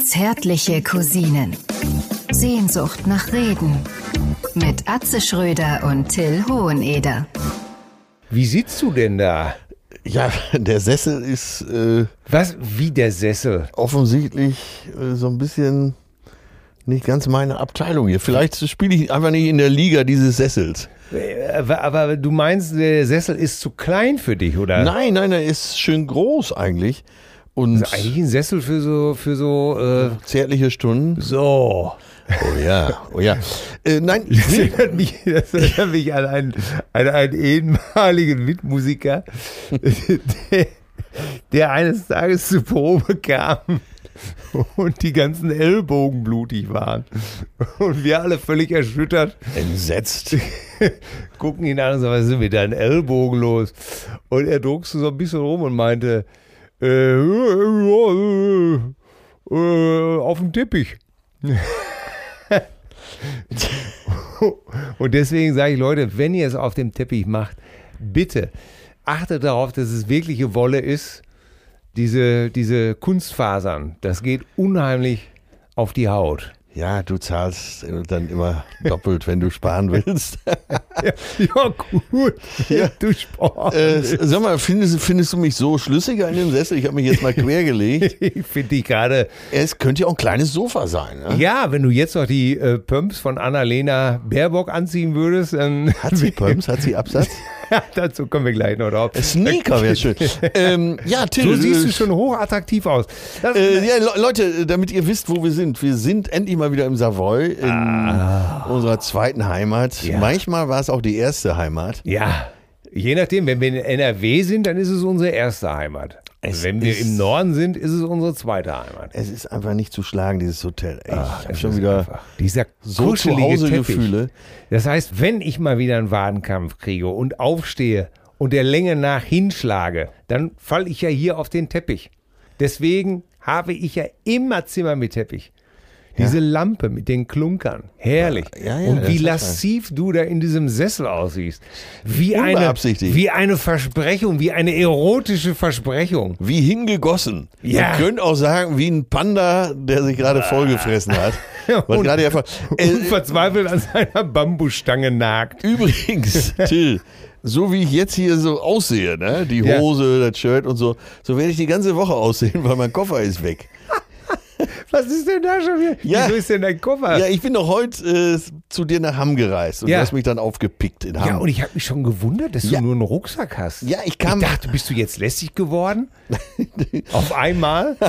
Zärtliche Cousinen. Sehnsucht nach Reden. Mit Atze Schröder und Till Hoheneder. Wie sitzt du denn da? Ja, der Sessel ist äh, Was? Wie der Sessel? offensichtlich äh, so ein bisschen nicht ganz meine Abteilung hier. Vielleicht spiele ich einfach nicht in der Liga dieses Sessels. Äh, Aber, aber du meinst, der Sessel ist zu klein für dich, oder? Nein, nein, er ist schön groß eigentlich. Und ist eigentlich ein Sessel für so, für so, äh, zärtliche Stunden. so. Oh ja, oh ja. Äh, nein, ich Das erinnert mich, das erinnert mich an einen, an einen ehemaligen Mitmusiker, der, der eines Tages zur Probe kam und die ganzen Ellbogen blutig waren. Und wir alle völlig erschüttert entsetzt. gucken ihn an und sagen, was ist denn mit deinen Ellbogen los? Und er druckste so ein bisschen rum und meinte, äh, äh, äh, auf dem Teppich. und deswegen sage ich, Leute, wenn ihr es auf dem Teppich macht, bitte achtet darauf, dass es wirkliche Wolle ist. Diese, diese Kunstfasern, das geht unheimlich auf die Haut. Ja, du zahlst dann immer doppelt, wenn du sparen willst. Ja, gut. Ja. Du Sport. äh, sag mal, findest, findest du mich so schlüssiger in dem Sessel? Ich habe mich jetzt mal quergelegt. Ich finde die gerade. Es könnte ja auch ein kleines Sofa sein. Ne? Ja, wenn du jetzt noch die äh, Pumps von Annalena Baerbock anziehen würdest, dann. Hat sie Pumps? Hat sie Absatz? ja, dazu kommen wir gleich noch drauf. Sneaker wäre schön. ähm, ja, Till. So siehst du äh, schon hochattraktiv aus. Das, Äh, ja, Le Leute, damit ihr wisst, wo wir sind. Wir sind endlich mal wieder im Savoy, in unserer zweiten Heimat. Ah. Ja. Manchmal war es auch die erste Heimat. ja, je nachdem, wenn wir in NRW sind, dann ist es unsere erste Heimat. Es wenn wir im Norden sind, ist es unsere zweite Heimat. Es ist einfach nicht zu schlagen, dieses Hotel. Ich habe schon wieder einfach dieser so kuschelige Zuhause-Gefühle. Teppich. Das heißt, wenn ich mal wieder einen Wadenkampf kriege und aufstehe und der Länge nach hinschlage, dann falle ich ja hier auf den Teppich. Deswegen habe ich ja immer Zimmer mit Teppich. Diese Lampe mit den Klunkern. Herrlich. Ja, ja, und wie hat lasziv du da in diesem Sessel aussiehst. Wie eine, wie eine Versprechung, wie eine erotische Versprechung. Wie hingegossen. Ja. Man könnte auch sagen, wie ein Panda, der sich gerade vollgefressen hat. Was Und- gerade ja ver- Und äh, verzweifelt an seiner Bambusstange nagt. Übrigens, Till, so wie ich jetzt hier so aussehe, ne? die Ja. Hose, das Shirt und so, so werde ich die ganze Woche aussehen, weil mein Koffer ist weg. Was ist denn da schon wieder? Ja. Wieso ist denn dein Koffer? Ja, ich bin doch heute äh, zu dir nach Hamm gereist und Ja. du hast mich dann aufgepickt in Hamm. Ja, und ich habe mich schon gewundert, dass Ja. du nur einen Rucksack hast. Ja, ich kam- Ich dachte, bist du jetzt lässig geworden? Auf einmal?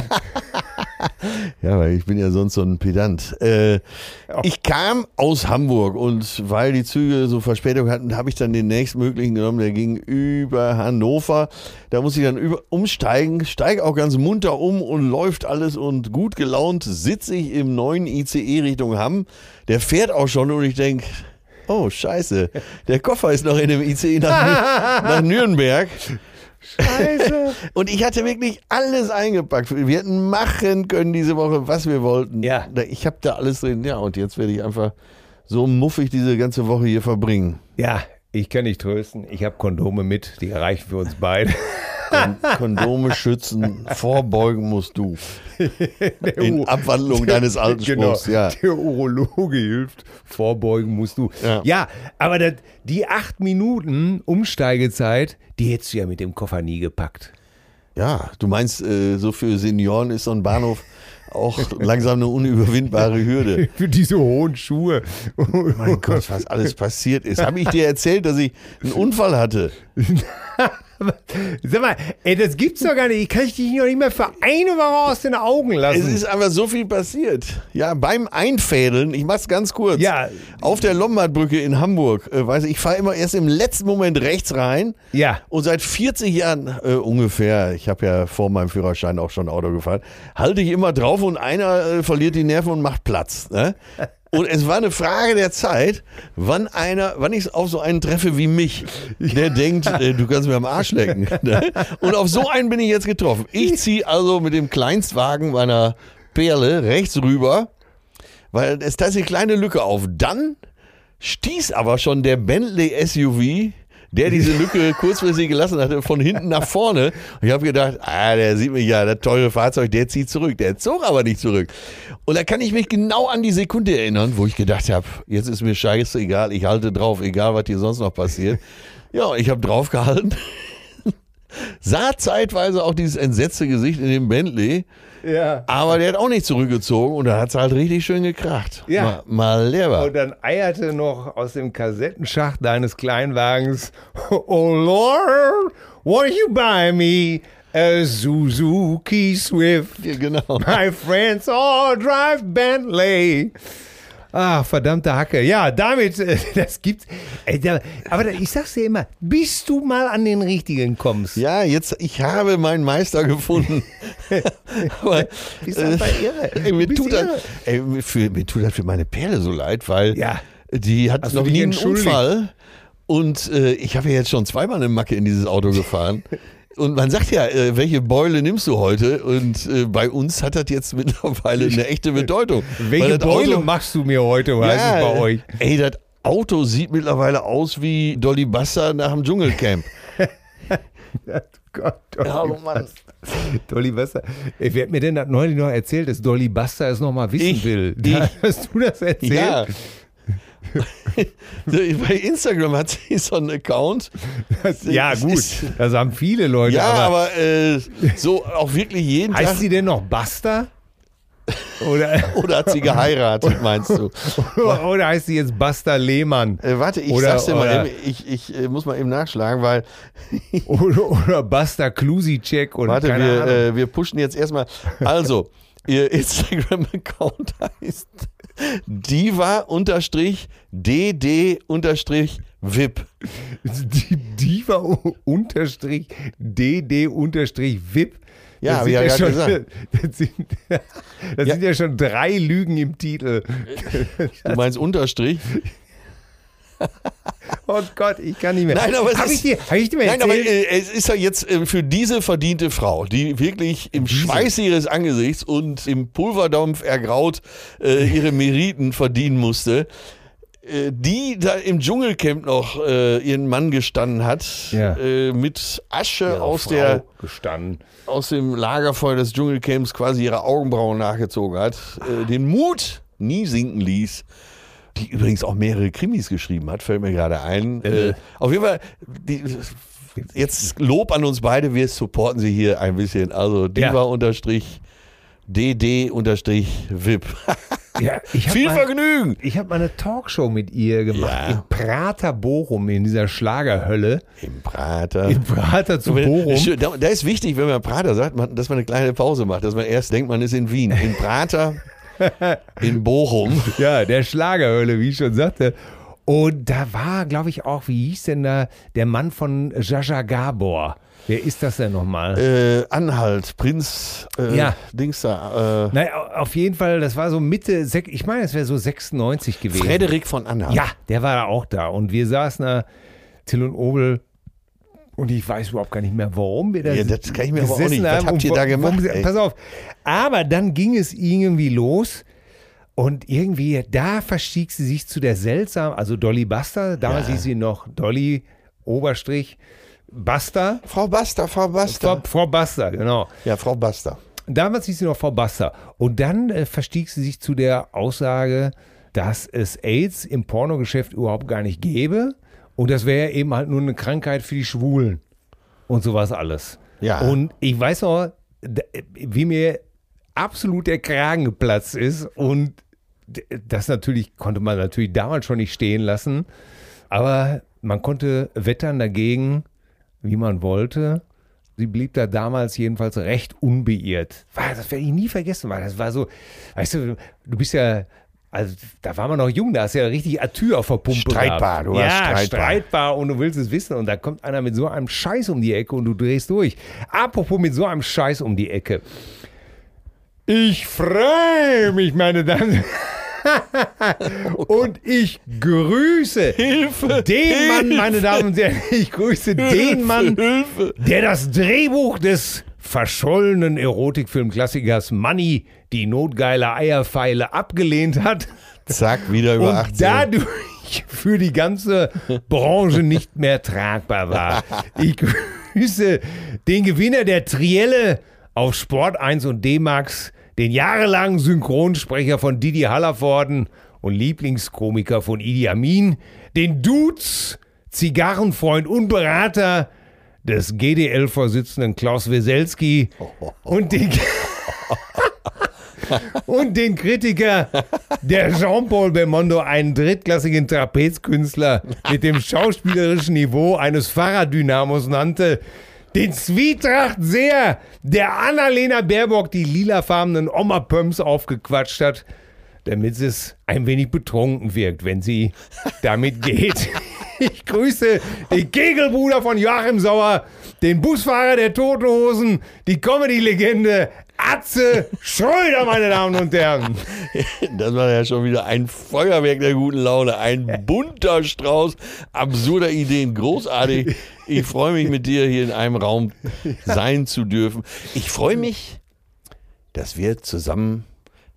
Ja, weil ich bin ja sonst so ein Pedant. Äh, ich kam aus Hamburg und weil die Züge so Verspätung hatten, habe ich dann den nächstmöglichen genommen, der ging über Hannover. Da muss ich dann über, umsteigen, steige auch ganz munter um und läuft alles und gut gelaunt sitze ich im neuen ICE Richtung Hamm. Der fährt auch schon und ich denke, oh scheiße, der Koffer ist noch in dem ICE nach, nach Nürnberg. Scheiße. Und ich hatte wirklich alles eingepackt. Wir hätten machen können diese Woche, was wir wollten. Ja. Ich habe da alles drin. Ja, und jetzt werde ich einfach so muffig diese ganze Woche hier verbringen. Ja, ich kann dich trösten. Ich habe Kondome mit, die reichen für uns beide. Kon Kondome schützen, vorbeugen musst du. In Abwandlung deines alten Genau, Spruchs. Ja. der Urologe hilft, vorbeugen musst du. Ja. Ja, aber das, die acht Minuten Umsteigezeit, die hättest du ja mit dem Koffer nie gepackt. ja, du meinst, äh, so für Senioren ist so ein Bahnhof auch langsam eine unüberwindbare Hürde. Für diese hohen Schuhe. Mein Gott, was alles passiert ist. Habe ich dir erzählt, dass ich einen Unfall hatte? Sag mal, ey, das gibt's doch gar nicht. Ich kann dich noch nicht mehr für eine Woche aus den Augen lassen. Es ist einfach so viel passiert. Ja, beim Einfädeln, ich mach's ganz kurz. Ja. Auf der Lombardbrücke in Hamburg, äh, weiß ich, ich fahre immer erst im letzten Moment rechts rein. Ja. Und seit 40 Jahren äh, ungefähr, ich habe ja vor meinem Führerschein auch schon Auto gefahren, halte ich immer drauf und einer äh, verliert die Nerven und macht Platz. Ne? Und es war eine Frage der Zeit, wann einer, wann ich auf so einen treffe wie mich, der denkt, äh, du kannst mir am Arsch lecken. Ne? Und auf so einen bin ich jetzt getroffen. Ich ziehe also mit dem Kleinstwagen meiner Perle rechts rüber, weil es da ist eine kleine Lücke auf. Dann stieß aber schon der Bentley SUV der diese Lücke kurzfristig gelassen hatte, von hinten nach vorne. Und ich habe gedacht, ah, der sieht mich ja, das teure Fahrzeug, der zieht zurück. Der zog aber nicht zurück. Und da kann ich mich genau an die Sekunde erinnern, wo ich gedacht habe, jetzt ist mir scheiße egal, ich halte drauf, egal was hier sonst noch passiert. Ja, ich habe drauf gehalten. Sah zeitweise auch dieses entsetzte Gesicht in dem Bentley. Ja. Aber der hat auch nicht zurückgezogen und da hat es halt richtig schön gekracht. Ja. Mal, mal leer. Und dann eierte noch aus dem Kassettenschacht deines Kleinwagens, Oh Lord, won't you buy me a Suzuki Swift? Ja, genau. My friends all drive Bentley. Ah, verdammte Hacke. Ja, damit, äh, das gibt's. Ey, aber ich sag's dir immer, bis du mal an den richtigen kommst. Ja, jetzt, ich habe meinen Meister gefunden. Aber, Bist einfach irre. ey, mir, tut das, irre. ey, mir, für, mir tut das für meine Perle so leid, weil Ja. die hat Hast noch nie einen? Unfall. Und äh, ich habe ja jetzt schon zweimal eine Macke in dieses Auto gefahren. Und man sagt ja, äh, welche Beule nimmst du heute? Und äh, bei uns hat das jetzt mittlerweile eine echte Bedeutung. Welche Beule Auto- machst du mir heute, heißt es bei euch? Ey, das Auto sieht mittlerweile aus wie Dolly Buster nach dem Dschungelcamp. Gott, Dolly, Ja, oh Mann. Buster. Dolly Buster. Wer hat mir denn das neulich noch erzählt, dass Dolly Buster es noch mal wissen Ich. will? Ich. Hast du das erzählt? Ja. Bei Instagram hat sie so einen Account. Ja, Es gut. Das haben viele Leute. Ja, aber, aber äh, so auch wirklich jeden Tag. heißt sie denn noch Buster? Oder, Oder hat sie geheiratet, meinst du? oder heißt sie jetzt Buster Lehmann? Äh, warte, ich Oder- sag's dir mal eben, ich, ich äh, muss mal eben nachschlagen, weil, Oder, oder Buster Klusicek? Oder warte, wir, äh, wir pushen jetzt erstmal. Also, ihr Instagram-Account heißt diva-dd-vip. Die Diva unterstrich DD unterstrich VIP. Ja, Das hab sind ich ja gerade schon, gesagt. Das, sind, das Ja. sind ja schon drei Lügen im Titel. Du meinst Unterstrich? Oh Gott, ich kann nicht mehr. Nein, aber es hab ist- ich dir, hab ich dir Nein, aber äh, es ist ja jetzt äh, für diese verdiente Frau, die wirklich im Schweiß ihres Angesichts und im Pulverdampf ergraut äh, ihre Meriten verdienen musste, äh, die da im Dschungelcamp noch äh, ihren Mann gestanden hat, Ja. äh, mit Asche Ihre aus, Frau der, gestanden. aus dem Lagerfeuer des Dschungelcamps quasi ihre Augenbrauen nachgezogen hat, äh, den Mut nie sinken ließ. Die übrigens auch mehrere Krimis geschrieben hat, fällt mir gerade ein. Äh, auf jeden Fall, die, jetzt Lob an uns beide, wir supporten sie hier ein bisschen. Also Diva unterstrich DD unterstrich VIP. Ja, Viel mal, Vergnügen! Ich habe mal eine Talkshow mit ihr gemacht Ja. in Prater Bochum, in dieser Schlagerhölle. Im Prater. In Prater zu Bochum. Da, da ist wichtig, wenn man Prater sagt, man, dass man eine kleine Pause macht, dass man erst denkt, man ist in Wien. In Prater, in Bochum. Ja, der Schlagerhölle, wie ich schon sagte. Und da war, glaube ich, auch, wie hieß denn da, der Mann von Jaja Gabor. Wer ist das denn nochmal? Äh, Anhalt, Prinz, äh, Ja. Dings da. Äh, Naja, auf jeden Fall, das war so Mitte, ich meine, es wäre so 96 gewesen. Frederik von Anhalt. Ja, der war auch da. Und wir saßen da, Till und Obel, und ich weiß überhaupt gar nicht mehr, warum wir da Ja, das kann ich mir aber auch nicht. Was habt ihr da gemacht, ey? Pass auf. Aber dann ging es irgendwie los. Und irgendwie, da verstieg sie sich zu der seltsamen, also Dolly Buster, damals Ja. hieß sie noch Dolly Oberstrich Buster. Frau Buster, Frau Buster. Frau, Frau Buster, genau. ja, Frau Buster. Damals hieß sie noch Frau Buster. Und dann äh, verstieg sie sich zu der Aussage, dass es AIDS im Pornogeschäft überhaupt gar nicht gäbe. Und das wäre eben halt nur eine Krankheit für die Schwulen. Und sowas alles. Ja. Und ich weiß noch, wie mir absolut der Kragen geplatzt ist. Und das natürlich konnte man natürlich damals schon nicht stehen lassen. Aber man konnte wettern dagegen, wie man wollte. Sie blieb da damals jedenfalls recht unbeirrt. Das werde ich nie vergessen, weil das war so, weißt du, du bist ja, also da war man noch jung, da hast du ja richtig Atür auf der Pumpe Streitbar, gehabt. du warst ja, streitbar. streitbar und du willst es wissen und da kommt einer mit so einem Scheiß um die Ecke und du drehst durch. Apropos mit so einem Scheiß um die Ecke. Ich freue mich, meine Damen und ich grüße Hilfe! den Mann, meine Damen und Herren, ich grüße den Mann, Hilfe! der das Drehbuch des verschollenen Erotikfilmklassikers Money, die notgeile Eierpfeile, abgelehnt hat Zack, wieder über und 18. dadurch für die ganze Branche nicht mehr tragbar war. Ich grüße den Gewinner der Trielle auf Sport 1 und D-Max, den jahrelangen Synchronsprecher von Didi Hallervorden und Lieblingskomiker von Idi Amin, den Dudes, Zigarrenfreund und Berater des GDL-Vorsitzenden Klaus Weselski und den, und den Kritiker der Jean-Paul Belmondo, einen drittklassigen Trapezkünstler mit dem schauspielerischen Niveau eines Fahrraddynamos nannte, den Zwietrachtseher, der Annalena Baerbock die lilafarbenen Oma-Pumps aufgequatscht hat, damit es ein wenig betrunken wirkt, wenn sie damit geht. Ich grüße den Kegelbruder von Joachim Sauer, den Busfahrer der Toten Hosen, die Comedy-Legende Atze Schröder, meine Damen und Herren. Das war ja schon wieder ein Feuerwerk der guten Laune, ein bunter Strauß absurder Ideen, großartig. Ich freue mich mit dir hier in einem Raum sein zu dürfen. Ich freue mich, dass wir zusammen,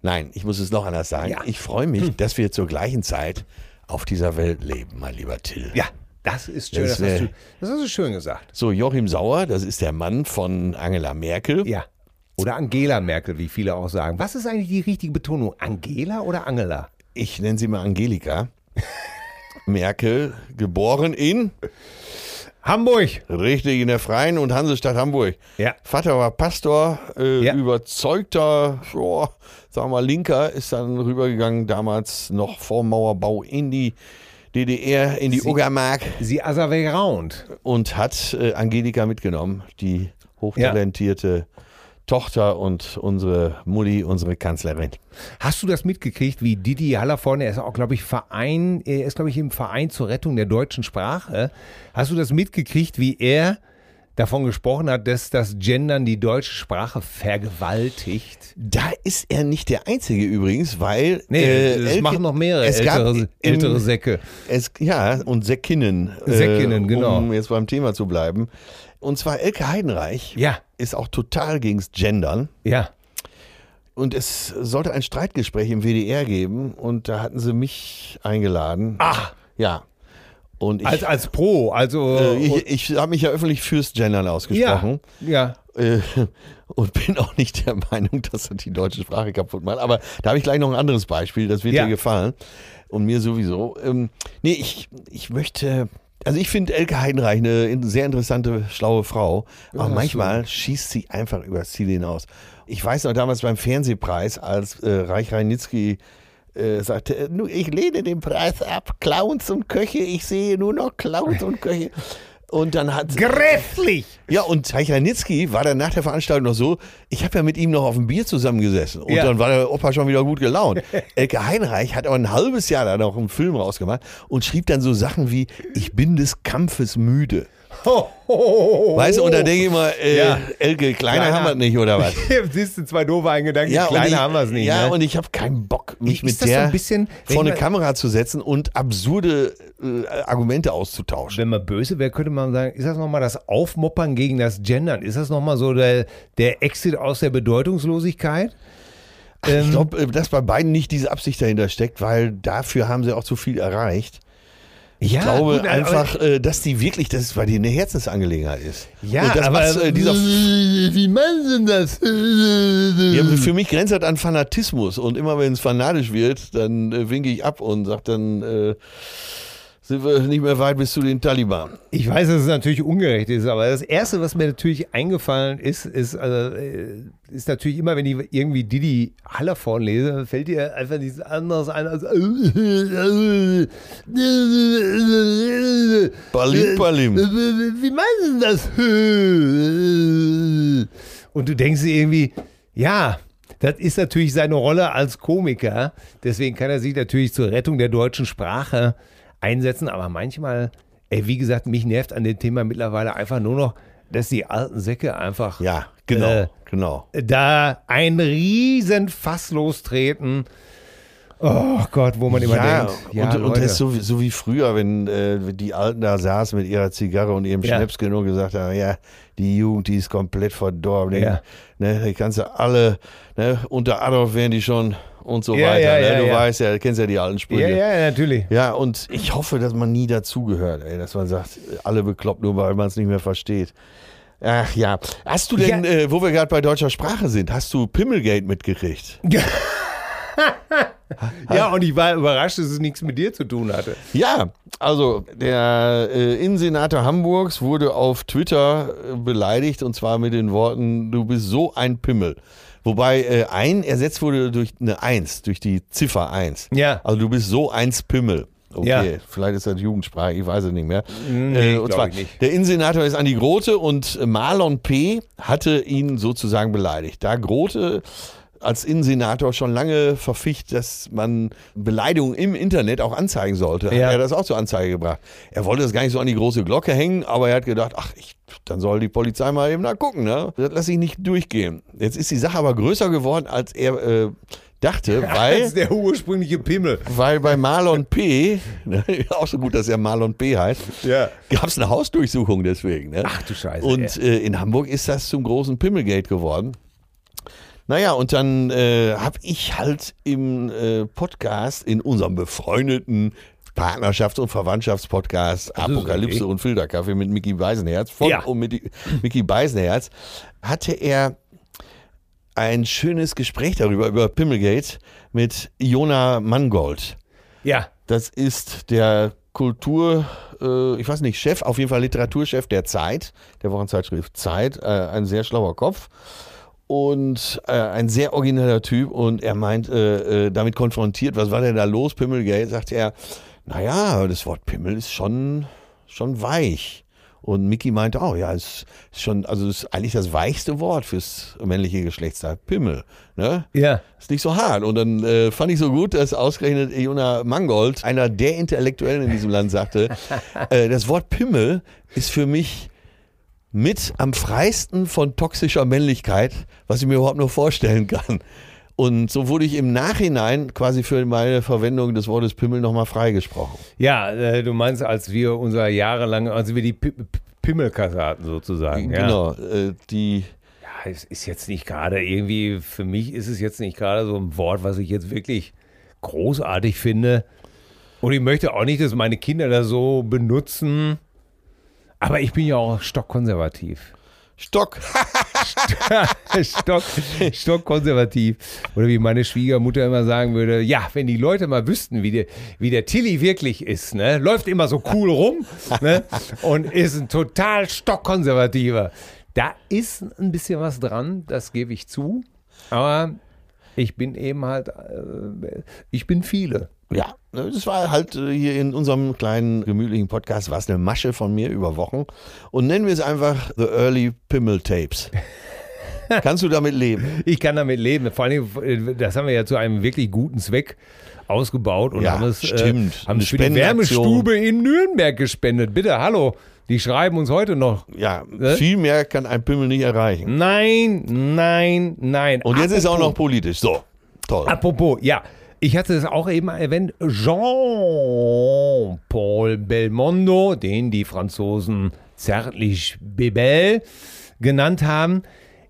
nein, ich muss es noch anders sagen, Ja. ich freue mich, dass wir zur gleichen Zeit auf dieser Welt leben, mein lieber Till. Ja, das ist schön. Das Das, hast, du, das hast du schön gesagt. So, Joachim Sauer, das ist der Mann von Angela Merkel. Ja. Oder Angela Merkel, wie viele auch sagen. Was ist eigentlich die richtige Betonung? Angela oder Angela? Ich nenne sie mal Angelika. Merkel, geboren in, Hamburg. richtig, in der Freien und Hansestadt Hamburg. Ja. Vater war Pastor, äh, Ja. überzeugter, oh, sagen wir mal, Linker, ist dann rübergegangen, damals noch vor Mauerbau in die DDR, in die Sie- Uckermark Sie Around. und hat äh, Angelika mitgenommen, die hochtalentierte Tochter und unsere Mutti, unsere Kanzlerin. Hast du das mitgekriegt, wie Didi Hallervorne, er ist auch, glaube ich, Verein, er ist, glaube ich, im Verein zur Rettung der deutschen Sprache. Hast du das mitgekriegt, wie er davon gesprochen hat, dass das Gendern die deutsche Sprache vergewaltigt? Da ist er nicht der Einzige übrigens, weil Nee, äh, das Elke- machen noch mehrere es gab ältere, im- ältere Säcke. Es, ja, und Säckinnen. Säckinnen, genau. Um jetzt beim Thema zu bleiben. Und zwar Elke Heidenreich Ja, ist auch total gegens Gendern. ja. Und es sollte ein Streitgespräch im WDR geben und da hatten sie mich eingeladen. Ach, Ja. Und ich, als, als Pro, also. äh, ich, ich habe mich ja öffentlich fürs Gendern ja, ausgesprochen. ja. Äh, und bin auch nicht der Meinung, dass das die deutsche Sprache kaputt macht. Aber da habe ich gleich noch ein anderes Beispiel, das wird Ja. dir gefallen. Und mir sowieso. Ähm, nee, ich, ich möchte. Also ich finde Elke Heidenreich eine in- sehr interessante, schlaue Frau. Aber Ja, manchmal schießt sie einfach übers Ziel hinaus. Ich weiß noch damals beim Fernsehpreis, als äh, Reich Reinitzky äh, sagte, äh, "Nu, ich lehne den Preis ab, Clowns und Köche, ich sehe nur noch Clowns und Köche. Und dann hat Grässlich! ja, und Teich Ranitzky war dann nach der Veranstaltung noch so, ich habe ja mit ihm noch auf dem Bier zusammengesessen. Und Ja. dann war der Opa schon wieder gut gelaunt. Elke Heinreich hat aber ein halbes Jahr da noch einen Film rausgemacht und schrieb dann so Sachen wie, ich bin des Kampfes müde. Weißt du, und da denke ich immer, äh, Ja. Elke, kleiner Kleiner. haben wir es nicht, oder was? Siehst du, zwei doofe Eingedanken, und kleiner ich, haben wir es nicht. Ja, ne? und ich habe keinen Bock, mich Ist mit so der ein bisschen- vor eine Kamera zu setzen und absurde äh, Argumente auszutauschen. Wenn man böse wäre, könnte man sagen, ist das nochmal das Aufmoppern gegen das Gendern? Ist das nochmal so der, der Exit aus der Bedeutungslosigkeit? Ich Ähm, glaube, dass bei beiden nicht diese Absicht dahinter steckt, weil dafür haben sie auch zu viel erreicht. Ich ja, glaube gut, einfach, äh, dass die wirklich, dass es bei denen eine Herzensangelegenheit ist. Ja, Und das aber macht's, äh, dieser, wie meinen Sie das? ja, für mich grenzt das an Fanatismus. Und immer wenn es fanatisch wird, dann äh, winke ich ab und sage dann, äh, sind wir nicht mehr weit bis zu den Taliban. Ich weiß, dass es natürlich ungerecht ist, aber das Erste, was mir natürlich eingefallen ist, ist, also, äh, ist natürlich immer, wenn ich irgendwie Didi Hallervorn lese, fällt dir einfach nichts anderes ein als Balim, Balim. Wie meinen Sie das? Und du denkst dir irgendwie, ja, das ist natürlich seine Rolle als Komiker. Deswegen kann er sich natürlich zur Rettung der deutschen Sprache einsetzen. Aber manchmal, ey, wie gesagt, mich nervt an dem Thema mittlerweile einfach nur noch, dass die alten Säcke einfach Ja, genau, Äh, genau. da ein riesen Fass lostreten. Oh Gott, wo man immer Ja, denkt, ja, und, und Leute. das ist so, wie- so wie früher, wenn äh, die Alten da saßen mit ihrer Zigarre und ihrem Ja. Schnäpschen und gesagt haben, ja, die Jugend, die ist komplett verdorben. Ja. Ne, die kannst du alle, ne, unter Adolf wären die schon und so Ja, weiter. ja, ne? ja, du ja. weißt ja, kennst ja die alten Sprüche. Ja, ja, natürlich. Ja, und ich hoffe, dass man nie dazugehört, dass man sagt, alle bekloppt, nur weil man es nicht mehr versteht. Ach ja. Hast du denn, Ja. äh, wo wir gerade bei deutscher Sprache sind, hast du Pimmelgate mitgekriegt? Ja, und ich war überrascht, dass es nichts mit dir zu tun hatte. Ja, also der äh, Innensenator Hamburgs wurde auf Twitter äh, beleidigt und zwar mit den Worten, du bist so ein Pimmel. Wobei äh, ein ersetzt wurde durch eine Eins, durch die Ziffer Eins. Ja. Also du bist so eins Pimmel. Okay, Ja. vielleicht ist das Jugendsprache, ich weiß es nicht mehr. Nee, Äh, und zwar, ich nicht. der Innensenator ist Andi Grote und Marlon P. hatte ihn sozusagen beleidigt. Da Grote als Innensenator schon lange verficht, dass man Beleidigungen im Internet auch anzeigen sollte. Hat Ja. er das auch zur Anzeige gebracht. Er wollte das gar nicht so an die große Glocke hängen, aber er hat gedacht, ach, ich, dann soll die Polizei mal eben da gucken. Ne? Das lasse ich nicht durchgehen. Jetzt ist die Sache aber größer geworden, als er äh, dachte, weil... Als der ursprüngliche Pimmel. Weil bei Marlon P., ne, auch so gut, dass er Marlon P. heißt, Ja. gab es eine Hausdurchsuchung deswegen. Ne? Ach du Scheiße, Und äh, in Hamburg ist das zum großen Pimmelgate geworden. Naja, und dann äh, habe ich halt im äh, Podcast, in unserem befreundeten Partnerschafts- und Verwandtschaftspodcast Apokalypse okay. und Filterkaffee mit Mickey Beisenherz, von Ja. und mit Mickey Beisenherz, hatte er ein schönes Gespräch darüber, über Pimmelgate mit Jona Mangold. Ja. Das ist der Kultur, äh, ich weiß nicht, Chef, auf jeden Fall Literaturchef der Zeit, der Wochenzeitschrift Zeit, äh, ein sehr schlauer Kopf und äh, ein sehr origineller Typ und er meint, äh, äh, damit konfrontiert, was war denn da los, Pimmelgate, sagt er, naja, das Wort Pimmel ist schon, schon weich. Und Mickey meinte auch, ja, es ist schon, also es ist eigentlich das weichste Wort fürs männliche Geschlechtsteil, Pimmel. Ne? Ja. Ist nicht so hart. Und dann äh, fand ich so gut, dass ausgerechnet Jona Mangold, einer der Intellektuellen in diesem Land, sagte, äh, das Wort Pimmel ist für mich mit am freisten von toxischer Männlichkeit, was ich mir überhaupt nur vorstellen kann. Und so wurde ich im Nachhinein quasi für meine Verwendung des Wortes Pimmel nochmal freigesprochen. Ja, äh, du meinst, als wir unser jahrelang, als wir die Pi- Pi- Pimmelkasse hatten sozusagen. Ja. Genau, äh, die Ja, es ist jetzt nicht gerade irgendwie, für mich ist es jetzt nicht gerade so ein Wort, was ich jetzt wirklich großartig finde. Und ich möchte auch nicht, dass meine Kinder das so benutzen. Aber ich bin ja auch stockkonservativ. Stock. Stock, stockkonservativ. Oder wie meine Schwiegermutter immer sagen würde, ja, wenn die Leute mal wüssten, wie der, wie der Tilly wirklich ist, ne? läuft immer so cool rum ne? und ist ein total stockkonservativer. Da ist ein bisschen was dran, das gebe ich zu. Aber ich bin eben halt, äh, ich bin viele. Ja, ne, das war halt äh, hier in unserem kleinen gemütlichen Podcast, war es eine Masche von mir über Wochen. Und nennen wir es einfach The Early Pimmel Tapes. Kannst du damit leben? Ich kann damit leben. Vor allem, äh, das haben wir ja zu einem wirklich guten Zweck ausgebaut und Ja, haben es, stimmt. Äh, haben für die. Wärmestube in Nürnberg gespendet. Bitte, hallo. Die schreiben uns heute noch. Ja, Ne? viel mehr kann ein Pimmel nicht erreichen. Nein, nein, nein. Und jetzt ist er auch Apropos- noch politisch. So, toll. Apropos, ja. Ich hatte es auch eben erwähnt, Jean-Paul Belmondo, den die Franzosen zärtlich Bebel genannt haben,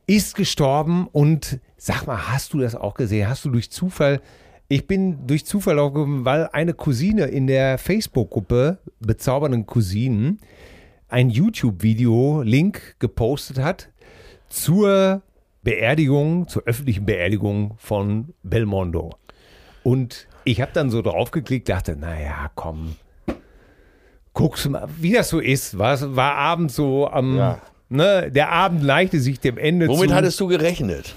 ist gestorben und sag mal, hast du das auch gesehen? Hast du durch Zufall, ich bin durch Zufall auch gekommen, weil eine Cousine in der Facebook-Gruppe Bezaubernden Cousinen ein YouTube-Video-Link gepostet hat zur Beerdigung, zur öffentlichen Beerdigung von Belmondo. Und ich habe dann so draufgeklickt, dachte, naja, komm, guckst du mal, wie das so ist. War, war abends so am, Ja. ne, der Abend neigte sich dem Ende Womit zu. hattest du gerechnet?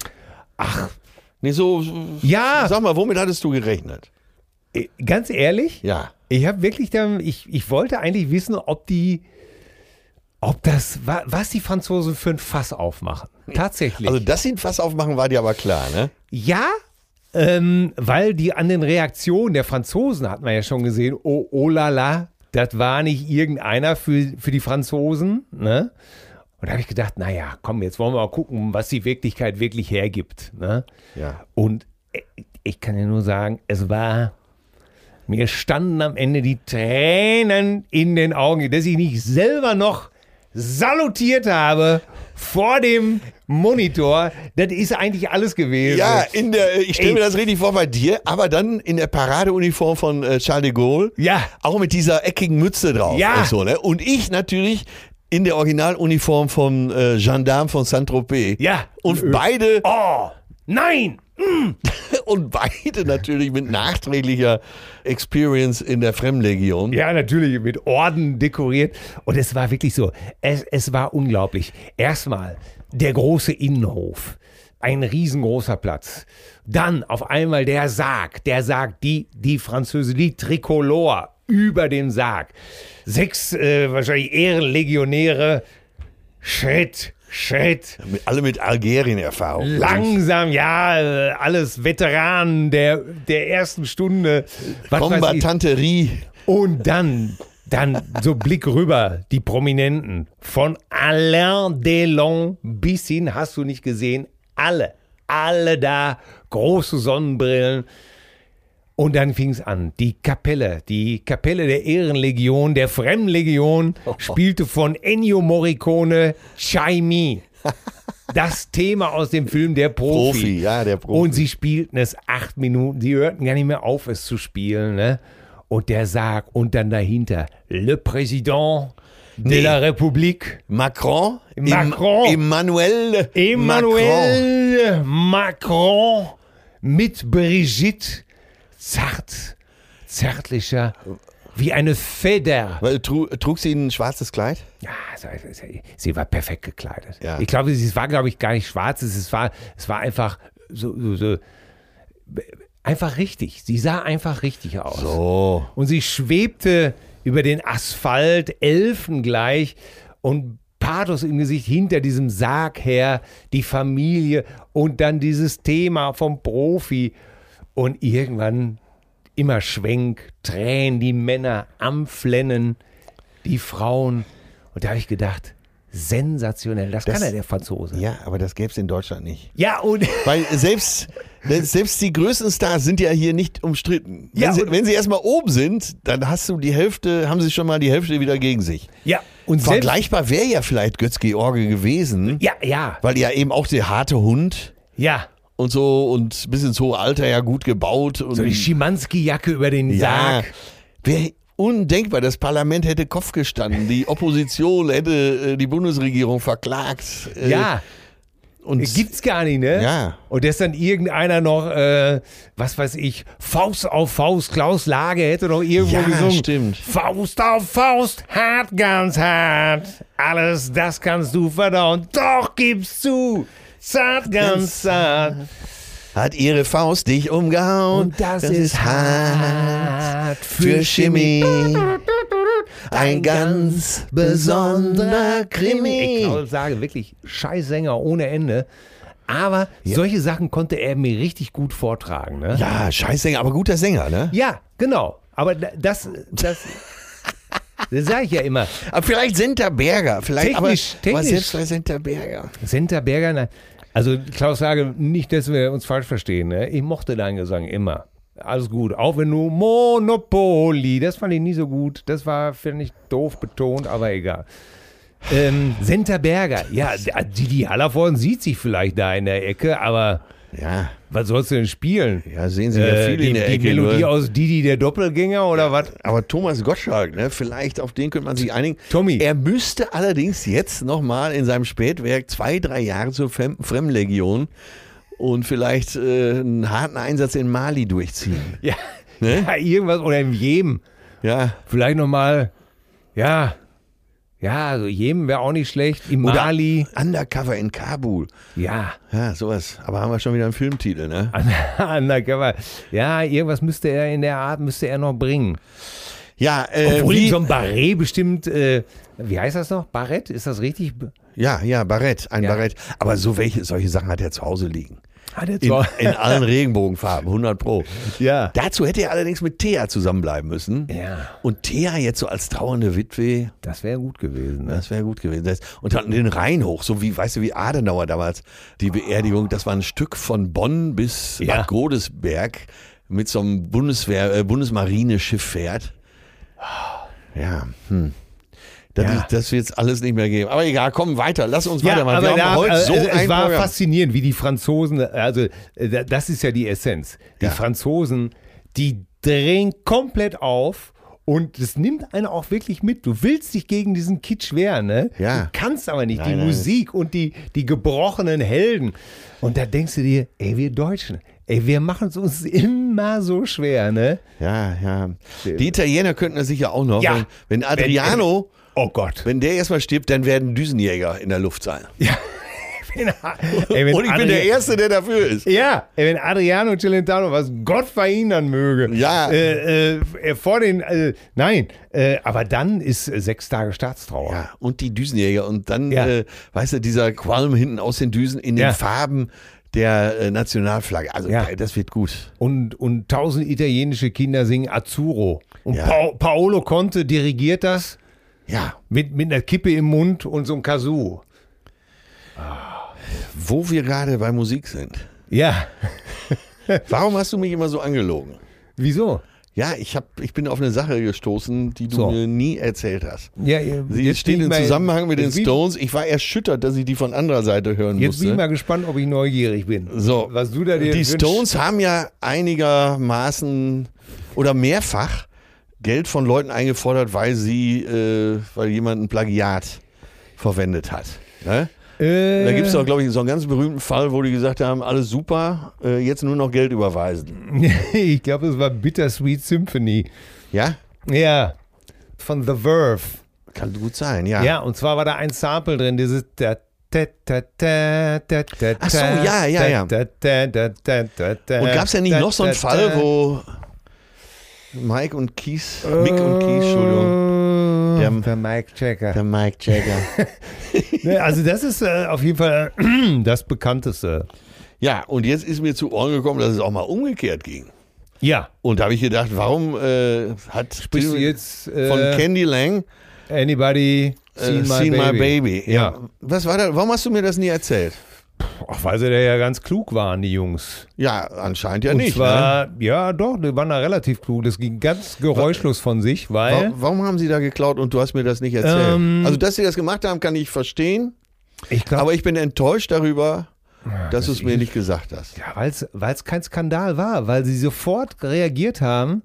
Ach, Nee, so, Ja. Sag mal, womit hattest du gerechnet? äh, ganz ehrlich, Ja. ich habe wirklich dann, ich, ich wollte eigentlich wissen, ob die, ob das, wa- was die Franzosen für ein Fass aufmachen. Tatsächlich. Also, dass sie ein Fass aufmachen, war dir aber klar, ne? Ja, ähm, weil die an den Reaktionen der Franzosen hat man ja schon gesehen, oh, oh la la, das war nicht irgendeiner für, für die Franzosen. Ne? Und da habe ich gedacht, naja, komm, jetzt wollen wir mal gucken, was die Wirklichkeit wirklich hergibt. Ne? Ja. Und äh, ich kann dir nur sagen, es war, mir standen am Ende die Tränen in den Augen, dass ich nicht selber noch salutiert habe vor dem Monitor, das ist eigentlich alles gewesen. Ja, in der, ich stelle mir das richtig vor bei dir, aber dann in der Paradeuniform von äh, Charles de Gaulle. Ja. Auch mit dieser eckigen Mütze drauf. Ja. Und, so, ne? und ich natürlich in der Originaluniform vom äh, Gendarme von Saint-Tropez. Ja. Und beide, Oh, nein! und beide natürlich mit nachträglicher Experience in der Fremdenlegion. Ja, natürlich mit Orden dekoriert. Und es war wirklich so, es, es war unglaublich. Erstmal der große Innenhof. Ein riesengroßer Platz. Dann auf einmal der Sarg. Der Sarg, die, die Französe, die Tricolore über dem Sarg. Sechs äh, wahrscheinlich Ehrenlegionäre. Schritt, Mit, alle mit Algerien-Erfahrung. Langsam, ja, alles Veteranen der, der ersten Stunde. Kombattanterie. Und dann, dann so Blick rüber, die Prominenten. Von Alain Delon bis hin, hast du nicht gesehen, alle, alle da, große Sonnenbrillen. Und dann fing es an. Die Kapelle, die Kapelle der Ehrenlegion, der Fremdenlegion, spielte von Ennio Morricone Chai. Das Thema aus dem Film Der Profi. Profi, ja, der Profi. Und sie spielten es acht Minuten. Sie hörten gar nicht mehr auf, es zu spielen. Ne? Und der Sarg und dann dahinter Le Président de Nee. la République. Macron. Macron. Em- Emmanuel. Macron. Emmanuel Macron mit Brigitte. Zart, zärtlicher, wie eine Feder. Weil, tru- Trug sie ein schwarzes Kleid? Ja, sie- sie- sie war perfekt gekleidet. Ja. Ich glaube, es war, glaube ich, gar nicht schwarz. Es war, es war einfach so, so, so einfach richtig. Sie sah einfach richtig aus. So. Und sie schwebte über den Asphalt, elfengleich und Pathos im Gesicht hinter diesem Sarg her, die Familie und dann dieses Thema vom Profi. Und irgendwann immer Schwenk, Tränen, die Männer am Flennen, die Frauen. Und da habe ich gedacht, sensationell, das, kann Das- ja der Franzose. Ja, aber das gäbe es in Deutschland nicht. Ja, und Weil selbst, selbst die größten Stars sind ja hier nicht umstritten. Wenn, Ja, sie, wenn sie erstmal oben sind, dann hast du die Hälfte, haben sie schon mal die Hälfte wieder gegen sich. ja, und Vergleichbar wäre ja vielleicht Götz George gewesen, ja, ja, weil ja eben auch der harte Hund ja. Und so und bis ins hohe Alter ja gut gebaut. Und So die Schimanski-Jacke über den ja, Sarg. wäre undenkbar. Das Parlament hätte Kopf gestanden, die Opposition hätte äh, die Bundesregierung verklagt. äh, Ja, und gibt's gar nicht, ne? Ja. Und dass dann irgendeiner noch, äh, was weiß ich, Faust auf Faust, Klaus Lage hätte noch irgendwo Ja, gesungen. stimmt. Faust auf Faust, hart, ganz hart. Alles, das kannst du verdauen. Doch gibst zu. Zart, ganz zart. hat ihre Faust dich umgehauen. Und das, ist hart für Chemie. Ein ganz besonderer Krimi. Ich sage wirklich Scheißsänger ohne Ende. Aber solche Sachen konnte er mir richtig gut vortragen. Ne? Ja, Scheißsänger, aber guter Sänger, ne? Ja, genau. Aber da- das, das, das sage ich ja immer. Aber vielleicht Senta Berger, vielleicht Technisch, aber, aber technisch. selbst bei Senta Berger. Also Klaus sage nicht, dass wir uns falsch verstehen. Ne? Ich mochte deinen Gesang immer. Alles gut. Auch wenn du Monopoly, das fand ich nie so gut. Das war, finde ich, doof betont, aber egal. Ähm, Senta Berger, ja, Didi Hallervorden sieht sich vielleicht da in der Ecke, aber Ja, was sollst du denn spielen? ja, sehen Sie ja Äh, viel die, in der die Ecke. Melodie nur- aus Didi der Doppelgänger oder was? aber Thomas Gottschalk, ne, vielleicht auf den könnte man sich einigen. Tommy. Er müsste allerdings jetzt nochmal in seinem Spätwerk zwei, drei Jahre zur Fem Fremdenlegion und vielleicht äh, einen harten Einsatz in Mali durchziehen. Ja, Ne? ja irgendwas oder im Jemen. Ja, Vielleicht nochmal, ja, ja, also Jemen wäre auch nicht schlecht. Im Oder Mali, Undercover in Kabul. ja, Ja, sowas. Aber haben wir schon wieder einen Filmtitel, ne? undercover. Ja, irgendwas müsste er in der Art, müsste er noch bringen. Ja, äh, Obwohl wie, so ein Barret bestimmt, äh, wie heißt das noch? Barett, ist das richtig? ja, ja, Barett, ein Ja. Barett. Aber so welche, solche Sachen hat er zu Hause liegen. Hat er In, in allen Regenbogenfarben, 100 Pro. Ja. Dazu hätte er allerdings mit Thea zusammenbleiben müssen. Ja, Und Thea jetzt so als trauernde Witwe, das wäre gut gewesen. Ne? das wäre gut gewesen. Und dann den Rhein hoch, so wie, weißt du, wie Adenauer damals, die Beerdigung, das war ein Stück von Bonn bis Ja. Bad Godesberg mit so einem Bundeswehr, äh, Bundesmarineschiff fährt. Ja, hm. Das, Ja. ist- das wird es alles nicht mehr geben. Aber egal, komm weiter. Lass uns Ja, weitermachen. Wir da, heute also, so es ein war Programm. faszinierend, wie die Franzosen, also äh, da- das ist ja die Essenz. Die Ja. Franzosen, die drehen komplett auf und das nimmt einen auch wirklich mit. Du willst dich gegen diesen Kitsch wehren, ne? Ja. Du kannst aber nicht. Nein, die nein. Musik und die, die gebrochenen Helden. Und da denkst du dir, ey, wir Deutschen, ey, wir machen es uns immer so schwer, ne? Ja, ja. Die Italiener könnten das sicher auch noch. Ja. Wenn, wenn Adriano, Oh Gott. wenn der erstmal stirbt, dann werden Düsenjäger in der Luft sein. Ey, wenn Und ich bin der Adri- Erste, der dafür ist. Ja, ey, wenn Adriano Celentano, was Gott verhindern möge, Ja. äh, äh, vor den, äh, nein, äh, aber dann ist äh, sechs Tage Staatstrauer. Ja, und die Düsenjäger. Und dann, Ja. äh, weißt du, dieser Qualm hinten aus den Düsen in den Ja. Farben der Nationalflagge. Also, Ja. das wird gut. Und, und tausend italienische Kinder singen Azzurro. Und Ja. Pa Paolo Conte dirigiert das Ja. mit, mit einer Kippe im Mund und so einem Kazoo. Wo wir gerade bei Musik sind. Ja, Warum hast du mich immer so angelogen? wieso? Ja, ich, hab, ich bin auf eine Sache gestoßen, die du So. mir nie erzählt hast. Ja, Sie jetzt steht im Zusammenhang mit den jetzt Stones. Ich war erschüttert, dass ich die von anderer Seite hören Jetzt bin ich musste. mal gespannt, ob ich neugierig bin. So, was du da dir die wünschst. Stones haben ja einigermaßen oder mehrfach Geld von Leuten eingefordert, weil sie, äh, weil jemand ein Plagiat verwendet hat. Ne? Äh, Da gibt es doch, glaube ich, so einen ganz berühmten Fall, wo die gesagt haben, alles super, äh, jetzt nur noch Geld überweisen. ich glaube, es war Bittersweet Symphony. Ja? Ja, von The Verve. Kann gut sein, ja. Ja, und zwar war da ein Sample drin, dieses da, da, da, da, da, da, Ach so, ja, ja, ja. Da, da, da, da, da, da, Und gab es ja nicht noch so einen Fall, wo Mike und Kies, Mick und Kies, Entschuldigung, Der- Der, Mike Checker. der Mike. Ne, also das ist äh, auf jeden Fall äh, das bekannteste. ja, und jetzt ist mir zu Ohren gekommen, dass es auch mal umgekehrt ging. Ja, Und da habe ich gedacht, warum äh, hat sprichst du jetzt äh, von Candy Lang Anybody äh, Seen, my, Seen baby. My Baby? Ja. Was war da? Warum hast du mir das nie erzählt? Ach, weil sie da ja ganz klug waren, die Jungs. Ja, anscheinend ja Und nicht. ne? zwar, ja doch, die waren da relativ klug. Das ging ganz geräuschlos von sich, weil... Wa- Warum haben sie da geklaut und du hast mir das nicht erzählt? Ähm, also, dass sie das gemacht haben, kann ich verstehen, Ich glaube, aber ich bin enttäuscht darüber, dass du es mir nicht gesagt hast. ja, weil es kein Skandal war, weil sie sofort reagiert haben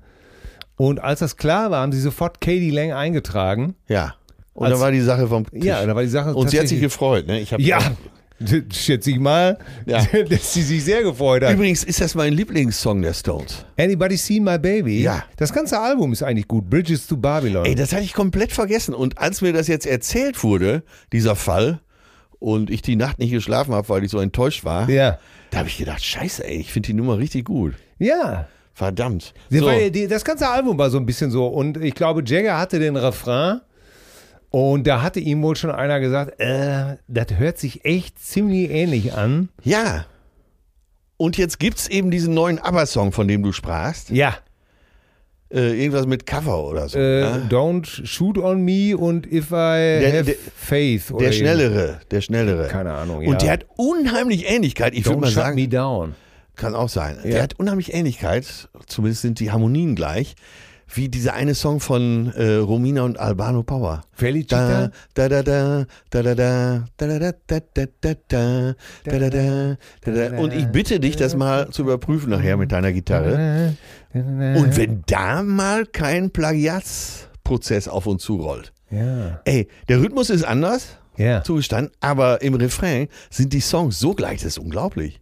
und als das klar war, haben sie sofort Katie Lang eingetragen. Ja. Und Als- dann war die Sache vom Tisch. Ja, da war die Sache und sie hat sich gefreut. Ne? Ich Ja, schätze ich mal, Ja. dass sie sich sehr gefreut hat. Übrigens ist das mein Lieblingssong der Stones. Anybody Seen My Baby? Ja. Das ganze Album ist eigentlich gut. Bridges to Babylon. Ey, das hatte ich komplett vergessen. Und als mir das jetzt erzählt wurde, dieser Fall, und ich die Nacht nicht geschlafen habe, weil ich so enttäuscht war, ja. da habe ich gedacht, scheiße, ey, ich finde die Nummer richtig gut. Ja. Verdammt. So. Das ganze Album war so ein bisschen so. Und ich glaube, Jagger hatte den Refrain. Und da hatte ihm wohl schon einer gesagt, äh, das hört sich echt ziemlich ähnlich an. Ja. Und jetzt gibt's eben diesen neuen ABBA-Song, von dem du sprachst. Ja. Äh, irgendwas mit Cover oder so. Äh, ne? Don't shoot on me und if I Der- have der- faith. Oder Der schnellere, der schnellere. Keine Ahnung, Und ja. der hat unheimlich Ähnlichkeit. Ich würde mal shut sagen, me down. kann auch sein. Ja. Der hat unheimlich Ähnlichkeit, zumindest sind die Harmonien gleich, wie dieser eine Song von äh, Romina und Albano Power. Felicita? Da, da, da, da, da, da, da, da, da, da, da, da, da, da, da, da, da, da. Und ich bitte dich, das mal zu überprüfen nachher mit deiner Gitarre. Und wenn da mal kein Plagiatsprozess auf uns zurollt. Ja. Ey, der Rhythmus ist anders, Ja. zugestanden, aber im Refrain sind die Songs so gleich, das ist unglaublich.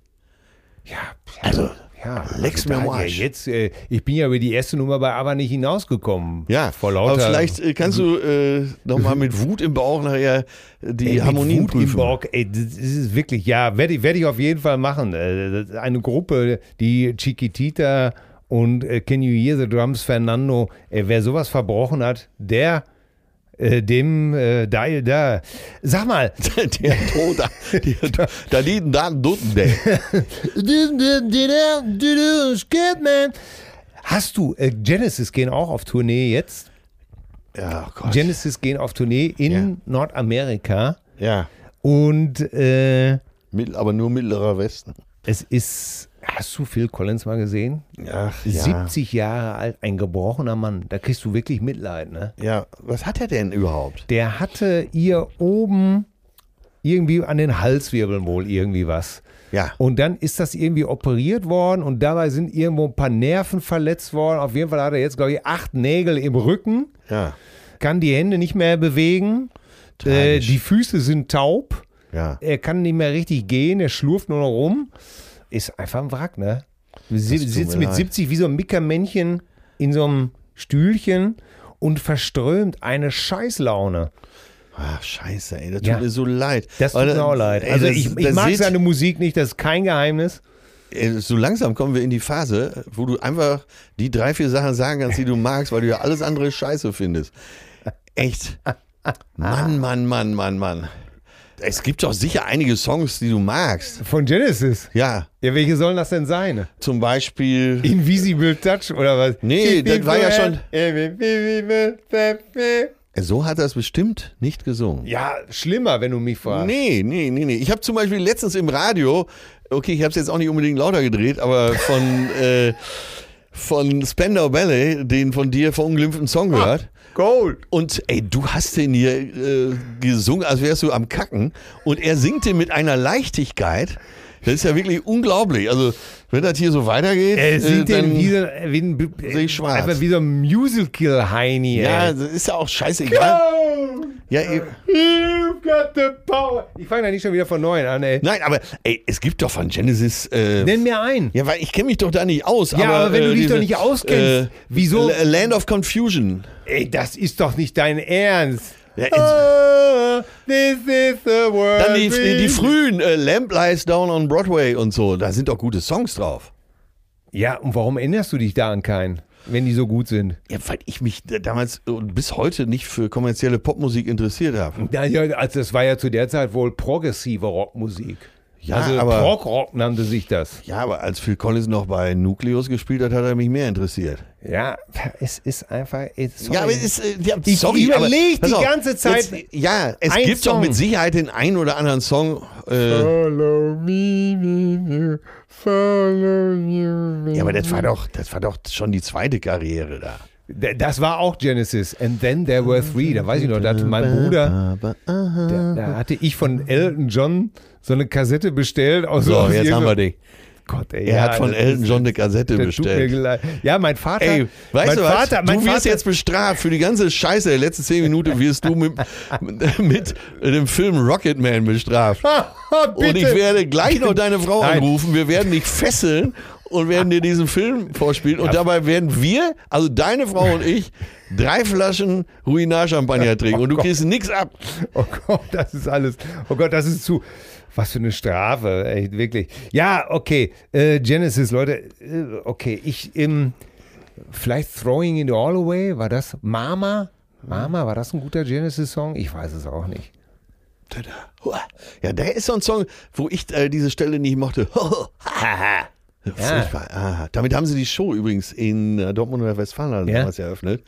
Ja. Also, Ja, Lex also mir ja, jetzt, äh, ich bin ja über die erste Nummer bei Aber nicht hinausgekommen. Ja, vor lauter. aber vielleicht äh, kannst du äh, nochmal mit Wut im Bauch nachher äh, die Ey, mit Harmonien Wut im prüfen. Bauch, ey, das ist wirklich, ja, werde ich, werd ich auf jeden Fall machen. Äh, Eine Gruppe, die Chiquitita und äh, Can You Hear the Drums Fernando, äh, wer sowas verbrochen hat, der, äh, dem, äh, da, da. Sag mal, der Tod, der, da liegen da Dutten, der. hast du, äh, Genesis gehen auch auf Tournee jetzt? Ja, oh Gott. Genesis gehen auf Tournee in Ja. Nordamerika ja, und äh, mittel, aber nur mittlerer Westen. es ist, Hast du Phil Collins mal gesehen? Ach, 70 Jahre alt, ein gebrochener Mann. Da kriegst du wirklich Mitleid, ne? Ja, was hat er denn überhaupt? Der hatte ihr oben irgendwie an den Halswirbeln wohl irgendwie was. Ja. Und dann ist das irgendwie operiert worden und dabei sind irgendwo ein paar Nerven verletzt worden. Auf jeden Fall hat er jetzt, glaube ich, acht Nägel im Rücken, Ja. kann die Hände nicht mehr bewegen. Äh, die Füße sind taub. Ja. Er kann nicht mehr richtig gehen, er schlurft nur noch rum. Ist einfach ein Wrack, ne? Tut Sitzt mit leid. 70 wie so ein Mickermännchen in so einem Stühlchen und verströmt eine Scheißlaune. Ach, scheiße, ey, das tut Ja. mir so leid. Das tut mir auch leid. ey, Also das- ich, ich das mag seine Musik nicht, das ist kein Geheimnis. Ey, So langsam kommen wir in die Phase, wo du einfach die drei, vier Sachen sagen kannst, die du magst, weil du ja alles andere scheiße findest. Echt. Mann, Mann, Mann, Mann, Mann. Es gibt doch sicher einige Songs, die du magst. Von Genesis. Ja, Ja, welche sollen das denn sein? zum Beispiel. Invisible Touch oder was? Nee, das war ja schon-. So hat er es bestimmt nicht gesungen. Ja, schlimmer, wenn du mich fragst. Nee, nee, nee, nee. Ich habe zum Beispiel letztens im Radio, okay, ich habe es jetzt auch nicht unbedingt lauter gedreht, aber von, äh, von Spandau Ballet, den von dir verunglimpften Song gehört. Gold. Und ey, du hast den hier äh, gesungen, als wärst du am Kacken. Und er singt den mit einer Leichtigkeit. Das ist ja wirklich unglaublich. Also, wenn das hier so weitergeht, Er singt den dann, wie so, wie ein, Seh ich schwarz. Einfach wie so ein Musical-Heini. ja, das ist ja auch scheißegal. Ja, ey, You've got the power. Ich fange da nicht schon wieder von neuem an, ey. nein, aber ey, es gibt doch von Genesis. Äh, Nenn mir einen. ja, weil ich kenne mich doch da nicht aus. Ja, aber wenn du dich diese, doch nicht auskennst, wieso- L- Land of Confusion. Ey, das ist doch nicht dein Ernst. Ja, Oh, this is the world. Dann die, die, die frühen äh, Lamp Lies Down on Broadway und so. Da sind doch gute Songs drauf. Ja, und warum erinnerst du dich da an keinen, wenn die so gut sind? Ja, weil ich mich äh, damals und bis heute nicht für kommerzielle Popmusik interessiert habe. Ja, also das war ja zu der Zeit wohl progressive Rockmusik. Ja, also aber- Prog-Rock nannte sich das. Ja, aber als Phil Collins noch bei Nucleus gespielt hat, hat er mich mehr interessiert. Ja, es ist einfach. sorry. Ja, aber es ist, äh, ja, Ich sorry, überleg aber, pass die auf, ganze Zeit Jetzt, ja, es gibt doch Song. mit Sicherheit den einen oder anderen Song. Äh, Follow me, me, follow you. me. ja, aber das war doch, das war doch schon die zweite Karriere da. Das war auch Genesis. And then there were three. Da weiß ich noch, da hatte mein Bruder, da, da hatte ich von Elton John so eine Kassette bestellt. Aus, So, aus jetzt haben wir dich. Gott, ey, Er ja, hat von Elton John eine Kassette bestellt. Ja, mein Vater. Ey, weißt mein du was? Vater, mein du wirst Vater, jetzt bestraft für die ganze Scheiße der letzten zehn Minuten wirst du mit, mit dem Film Rocketman bestraft. Und ich werde gleich noch deine Frau Nein. anrufen. Wir werden dich fesseln und werden dir diesen Film vorspielen. Und dabei werden wir, also deine Frau und ich, drei Flaschen Ruinar-Champagner trinken. Und du kriegst nichts ab. Oh Gott, das ist alles. Oh Gott, das ist zu. Was für eine Strafe, ey, wirklich. Ja, okay. Äh, Genesis, Leute, äh, okay. Ich, ähm, vielleicht Throwing It All Away, war das Mama? Mama, war das ein guter Genesis-Song? Ich weiß es auch nicht. Ja, der ist so ein Song, wo ich äh, diese Stelle nicht mochte. Furchtbar. Ah, damit haben sie die Show übrigens in äh, Dortmund oder Westfalen Ja. damals eröffnet.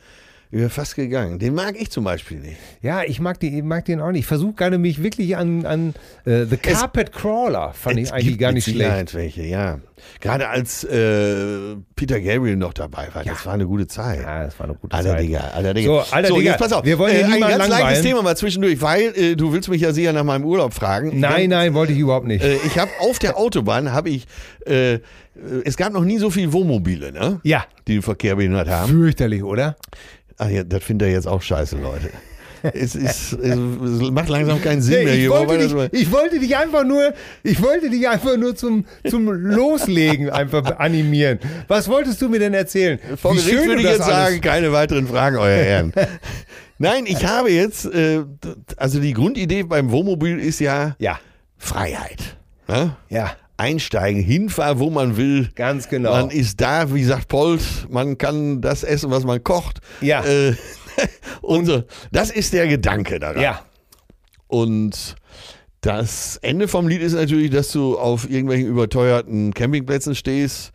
Wäre fast gegangen. Den mag ich zum Beispiel nicht. Ja, ich mag, die, ich mag den auch nicht. Ich versuche gerade mich wirklich an, an äh, The Es- Carpet Crawler, fand Es ich eigentlich gar nicht schlecht. Welche, ja. Gerade als äh, Peter Gabriel noch dabei war. Das war eine gute Zeit. Ja, das war eine gute Alter Zeit. Digga, alter Digga. So, alter Digga, jetzt pass auf. wir wollen hier äh, ein ganz leichtes Thema mal zwischendurch, weil äh, du willst mich ja sicher nach meinem Urlaub fragen. Nein, Ganz- nein, wollte ich überhaupt nicht. Äh, ich habe auf der Autobahn, habe ich, äh, es gab noch nie so viel Wohnmobile, ne? ja, Die den Verkehr behindert haben. fürchterlich, oder? Ach ja, das findet er jetzt auch scheiße, Leute. es, ist, es macht langsam keinen Sinn Nee, mehr ich, hier. wollte dich, ich wollte dich einfach nur, ich wollte dich einfach nur zum, zum Loslegen einfach animieren. Was wolltest du mir denn erzählen? Vor Wie Gericht schön würde ich jetzt alles- sagen, keine weiteren Fragen, euer Herren. Nein, ich habe jetzt, äh, also die Grundidee beim Wohnmobil ist ja Ja, Freiheit. Ne? ja, Einsteigen, hinfahren, wo man will. ganz genau. Man ist da, wie sagt Polt, man kann das essen, was man kocht. Ja. Äh, und so. Das ist der Gedanke daran. ja, Und das Ende vom Lied ist natürlich, dass du auf irgendwelchen überteuerten Campingplätzen stehst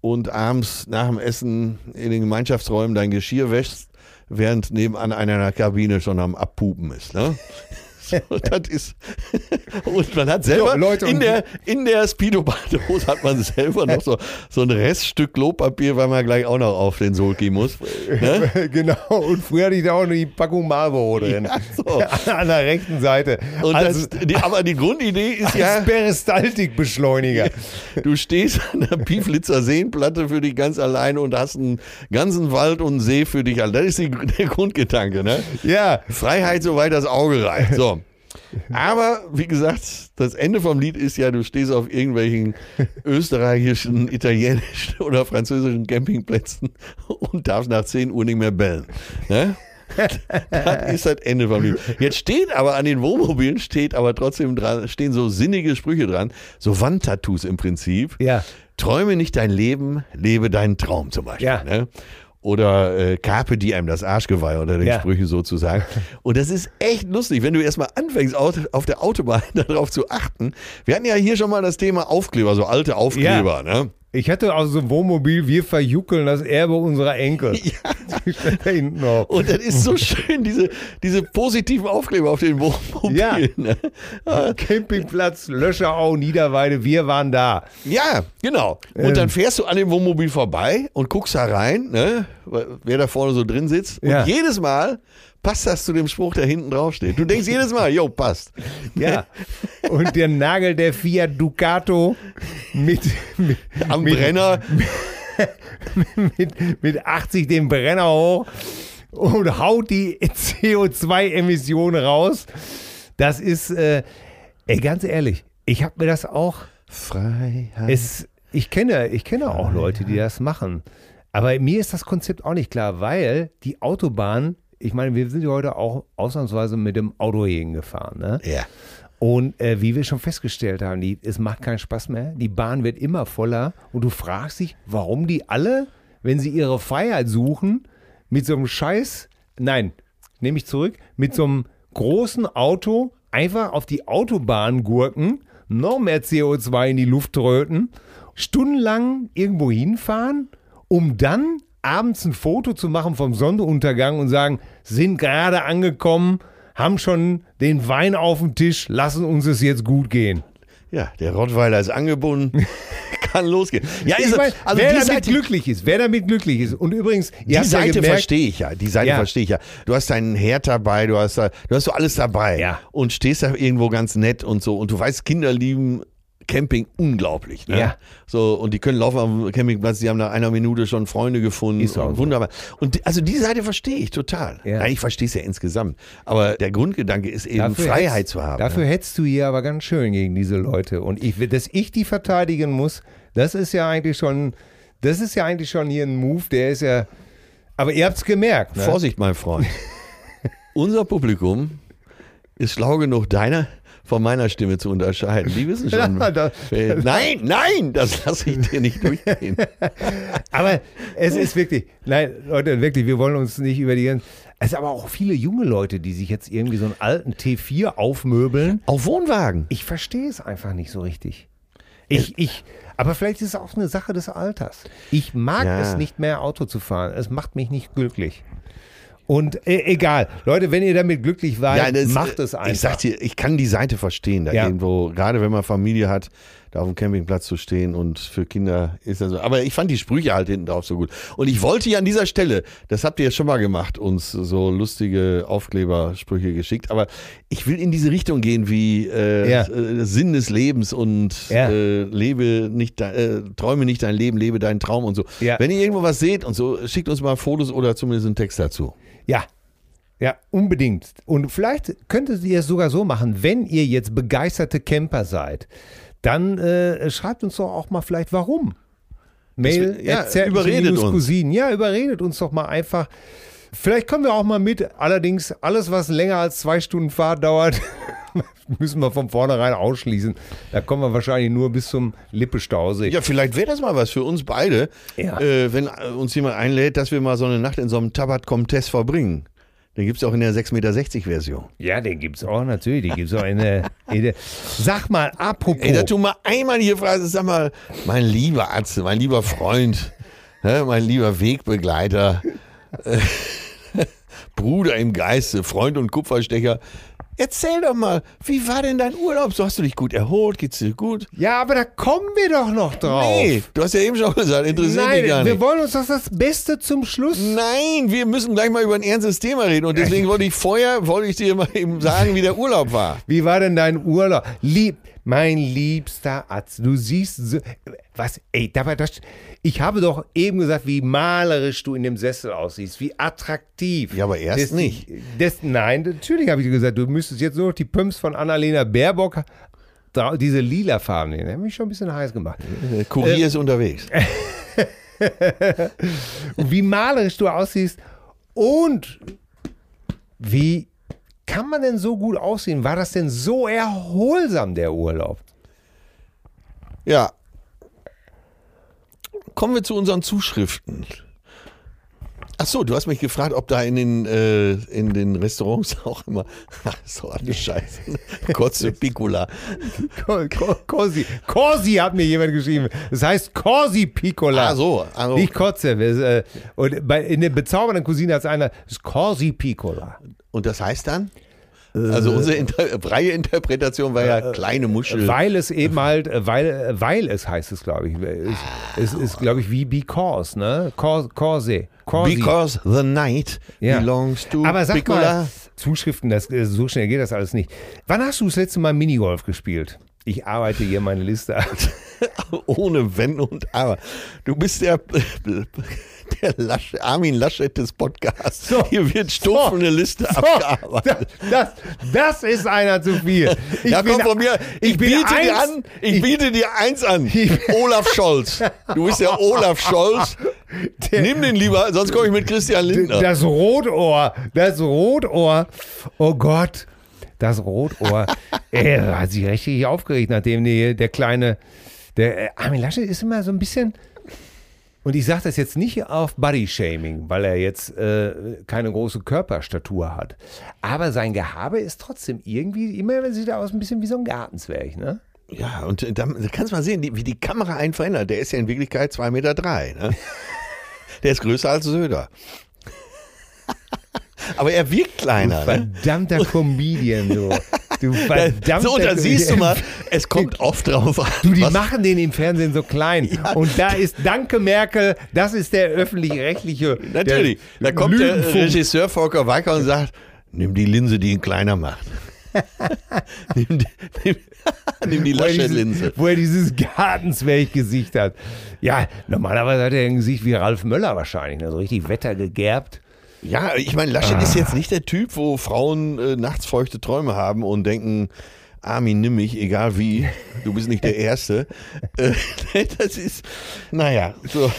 und abends nach dem Essen in den Gemeinschaftsräumen dein Geschirr wäschst, während nebenan einer in der Kabine schon am Abpupen ist. Ne? So, das ist und man hat selber So, Leute, in der in der Speedo-Badehose hat man selber noch so, so ein Reststück Klopapier, weil man gleich auch noch auf den Sohl gehen muss. Ne? genau, und früher hatte ich da auch noch die Packung Marlboro drin. Ja, so. An der rechten Seite. Also, das, die, aber die Grundidee ist ja, Peristaltikbeschleuniger. du stehst an der Pieflitzer Seenplatte für dich ganz alleine und hast einen ganzen Wald und einen See für dich allein. Das ist die, der Grundgedanke, ne? Ja, Freiheit, soweit das Auge reicht. So. Aber wie gesagt, das Ende vom Lied ist ja, du stehst auf irgendwelchen österreichischen, italienischen oder französischen Campingplätzen und darfst nach 10 Uhr nicht mehr bellen. Ne? Das ist das Ende vom Lied. Jetzt steht aber an den Wohnmobilen, steht aber trotzdem dran, stehen so sinnige Sprüche dran, so Wandtattoos im Prinzip. ja. Träume nicht dein Leben, lebe deinen Traum zum Beispiel. Ja. Ne? Oder äh, Carpe Diem, das Arschgeweih unter den Ja. Sprüchen sozusagen. Und das ist echt lustig, wenn du erstmal anfängst, au- auf der Autobahn darauf zu achten. Wir hatten ja hier schon mal das Thema Aufkleber, so alte Aufkleber. Ne? Ich hatte aus so einem Wohnmobil, wir verjuckeln das Erbe unserer Enkel. Ja. Und das ist so schön, diese, diese positiven Aufkleber auf den Wohnmobilen. Ja. Ne? Campingplatz, Löscherau, Niederweide, wir waren da. Ja, genau. Und Ähm. dann fährst du an dem Wohnmobil vorbei und guckst da rein, ne? wer da vorne so drin sitzt. Und Ja. jedes Mal passt das zu dem Spruch, der hinten drauf steht. Du denkst jedes Mal, jo, passt. Ja. Und der Nagel der Fiat Ducato mit, mit, Am mit, Brenner. mit, mit 80 den Brenner hoch und haut die CO2-Emissionen raus. Das ist, äh, ey, ganz ehrlich, ich habe mir das auch Freiheit. Es, ich kenne, ich kenne auch Leute, die das machen. Aber mir ist das Konzept auch nicht klar, weil die Autobahn, ich meine, wir sind ja heute auch ausnahmsweise mit dem Auto gefahren. Ne? ja. Und äh, wie wir schon festgestellt haben, die, es macht keinen Spaß mehr. Die Bahn wird immer voller und du fragst dich, warum die alle, wenn sie ihre Freiheit suchen, mit so einem Scheiß, nein, nehme ich zurück, mit so einem großen Auto einfach auf die Autobahn gurken, noch mehr CO2 in die Luft tröten, stundenlang irgendwo hinfahren, um dann abends ein Foto zu machen vom Sonnenuntergang und sagen, sind gerade angekommen, haben schon den Wein auf dem Tisch, lassen uns es jetzt gut gehen. ja, der Rottweiler ist angebunden. Kann losgehen. Ja, Ich mein, also wer die damit Seite, glücklich ist, wer damit glücklich ist. Und übrigens, die ja Seite gemerkt, verstehe ich ja. Die Seite Ja. verstehe ich ja. Du hast deinen Herd dabei, du hast da, du hast so alles dabei. Ja. Und stehst da irgendwo ganz nett und so. Und du weißt, Kinder lieben Camping unglaublich. Ne? Ja. So, und die können laufen am Campingplatz, die haben nach einer Minute schon Freunde gefunden. Ist und wunderbar. Und also die Seite verstehe ich total. Ja. Nein, ich verstehe es ja insgesamt. Aber der Grundgedanke ist eben, Dafür Freiheit hetzt- zu haben. Dafür ne? hetzt du hier aber ganz schön gegen diese Leute. Und ich, dass ich die verteidigen muss, das ist ja eigentlich schon, das ist ja eigentlich schon hier ein Move, der ist ja. Aber ihr habt es gemerkt, ne? Vorsicht, mein Freund. Unser Publikum ist schlau genug, deine von meiner Stimme zu unterscheiden. Die wissen schon. Da- wer- nein, nein, das lasse ich dir nicht durchgehen. Aber es ist wirklich, nein, Leute, wirklich, wir wollen uns nicht über die ganzen. Es sind aber auch viele junge Leute, die sich jetzt irgendwie so einen alten T4 aufmöbeln. Auf Wohnwagen. Ich verstehe es einfach nicht so richtig. Ich, ich, aber vielleicht ist es auch eine Sache des Alters. Ich mag Ja. es nicht mehr, Auto zu fahren. Es macht mich nicht glücklich. Und äh, egal, Leute, wenn ihr damit glücklich seid, das- macht es einfach. Ich sag dir, ich kann die Seite verstehen, da Ja. irgendwo, gerade wenn man Familie hat, da auf dem Campingplatz zu stehen und für Kinder ist das so. Aber ich fand die Sprüche halt hinten drauf so gut. Und ich wollte ja an dieser Stelle, das habt ihr ja schon mal gemacht, uns so lustige Aufklebersprüche geschickt, aber ich will in diese Richtung gehen wie äh, Ja. äh, Sinn des Lebens und Ja. äh, lebe nicht, äh, träume nicht dein Leben, lebe deinen Traum und so. Ja. Wenn ihr irgendwo was seht und so, schickt uns mal Fotos oder zumindest einen Text dazu. Ja. Ja, unbedingt. Und vielleicht könntet ihr es sogar so machen, wenn ihr jetzt begeisterte Camper seid, dann äh, schreibt uns doch auch mal vielleicht warum. Mail, wir- ja, überredet uns. Cousinen. Ja, überredet uns doch mal einfach. Vielleicht kommen wir auch mal mit. Allerdings, alles, was länger als zwei Stunden Fahrt dauert, müssen wir von vornherein ausschließen. Da kommen wir wahrscheinlich nur bis zum Lippestausee. Ja, vielleicht wäre das mal was für uns beide, Ja. äh, wenn äh, uns jemand einlädt, dass wir mal so eine Nacht in so einem Tabat Comtesse verbringen. Den gibt es auch in der 6,60 Meter Version. Ja, den gibt's auch natürlich. Den gibt's auch in der, in der Sag mal, apropos. Ey, dass du mal einmal hier fragst, sag mal, mein lieber Atze, mein lieber Freund, mein lieber Wegbegleiter, Bruder im Geiste, Freund und Kupferstecher, Erzähl doch mal, wie war denn dein Urlaub? So hast du dich gut erholt? Geht's dir gut? Ja, aber da kommen wir doch noch drauf. Nee, du hast ja eben schon gesagt, interessiert Nein, mich gar wir nicht. wollen uns doch das Beste zum Schluss. Nein, wir müssen gleich mal über ein ernstes Thema reden. Und deswegen wollte ich vorher, wollte ich dir mal eben sagen, wie der Urlaub war. Wie war denn dein Urlaub? Lieb, mein liebster Arzt, du siehst so, was, ey, dabei das, ich habe doch eben gesagt, wie malerisch du in dem Sessel aussiehst, wie attraktiv. Ja, aber erst nicht. Das, nein, natürlich habe ich gesagt, du müsstest jetzt nur noch die Pumps von Annalena Baerbock, diese lila Farben nehmen. Die haben mich schon ein bisschen heiß gemacht. Der Kurier ist unterwegs. Und wie malerisch du aussiehst und wie kann man denn so gut aussehen? War das denn so erholsam, der Urlaub? Ja. Kommen wir zu unseren Zuschriften. Ach so, du hast mich gefragt, ob da in den, äh, in den Restaurants auch immer. Ach, so eine Scheiße. Kotze Piccola. Co- Co- Corsi. Corsi hat mir jemand geschrieben. Das heißt Corsi Piccola. Ah, so. Also, Nicht Kotze. Äh, Und bei, in der bezaubernden Cousine hat es einer, das ist Corsi Piccola. Und das heißt dann? Also unsere Inter freie Interpretation war ja kleine Muschel. Weil es eben halt, äh, weil, äh, weil es heißt es, glaube ich. Es, es ist, glaube ich, wie because, ne? Corse. Corsi. Because the night Ja. belongs to Aber sag Piccola. mal, Zuschriften, das, äh, so schnell geht das alles nicht. Wann hast du das letzte Mal Minigolf gespielt? Ich arbeite hier meine Liste ab. Ohne Wenn und Aber. Du bist der, der Lasch, Armin Laschet des Podcasts. So. Hier wird stumpf eine Liste abgearbeitet. Das, das ist einer zu viel. Ich ja, komm bin- von mir. Ich, bin biete dir eins- an, ich, biete dir eins an. Olaf Scholz. Du bist der Olaf Scholz. Nimm den lieber, sonst komme ich mit Christian Lindner. Das Rotohr, das Rotohr. Oh Gott, das Rotohr. er hat sich richtig aufgeregt, nachdem die, der kleine, der äh, Armin Laschet ist immer so ein bisschen. Und ich sage das jetzt nicht auf Body-Shaming, weil er jetzt äh, keine große Körperstatur hat. Aber sein Gehabe ist trotzdem irgendwie, immer sieht er aus ein bisschen wie so ein Gartenzwerg, ne? Ja, und äh, da kannst du mal sehen, wie die Kamera einen verändert. Der ist ja in Wirklichkeit 2,3 Meter. Drei, ne? Der ist größer als Söder. Aber er wirkt kleiner. Ne? Verdammter Comedian, du. Du verdammter So, da siehst du mal, es kommt oft drauf an. Du, die machen den im Fernsehen so klein. Und da ist Danke Merkel, das ist der öffentlich-rechtliche. Natürlich. Da kommt der. Regisseur Volker Weicker und sagt, nimm die Linse, die ihn kleiner macht. nimm, die, nimm, nimm die wo er, Laschet-Linse. dieses, wo er dieses Gartenzwerg-Gesicht hat. Ja, normalerweise hat er ein Gesicht wie Ralf Möller wahrscheinlich, ne? so richtig wettergegerbt. Ja, ich meine, Laschet ist jetzt nicht der Typ, wo Frauen äh, nachts feuchte Träume haben und denken, Armin, nimm mich, egal wie, du bist nicht der Erste. äh, das ist, naja, so.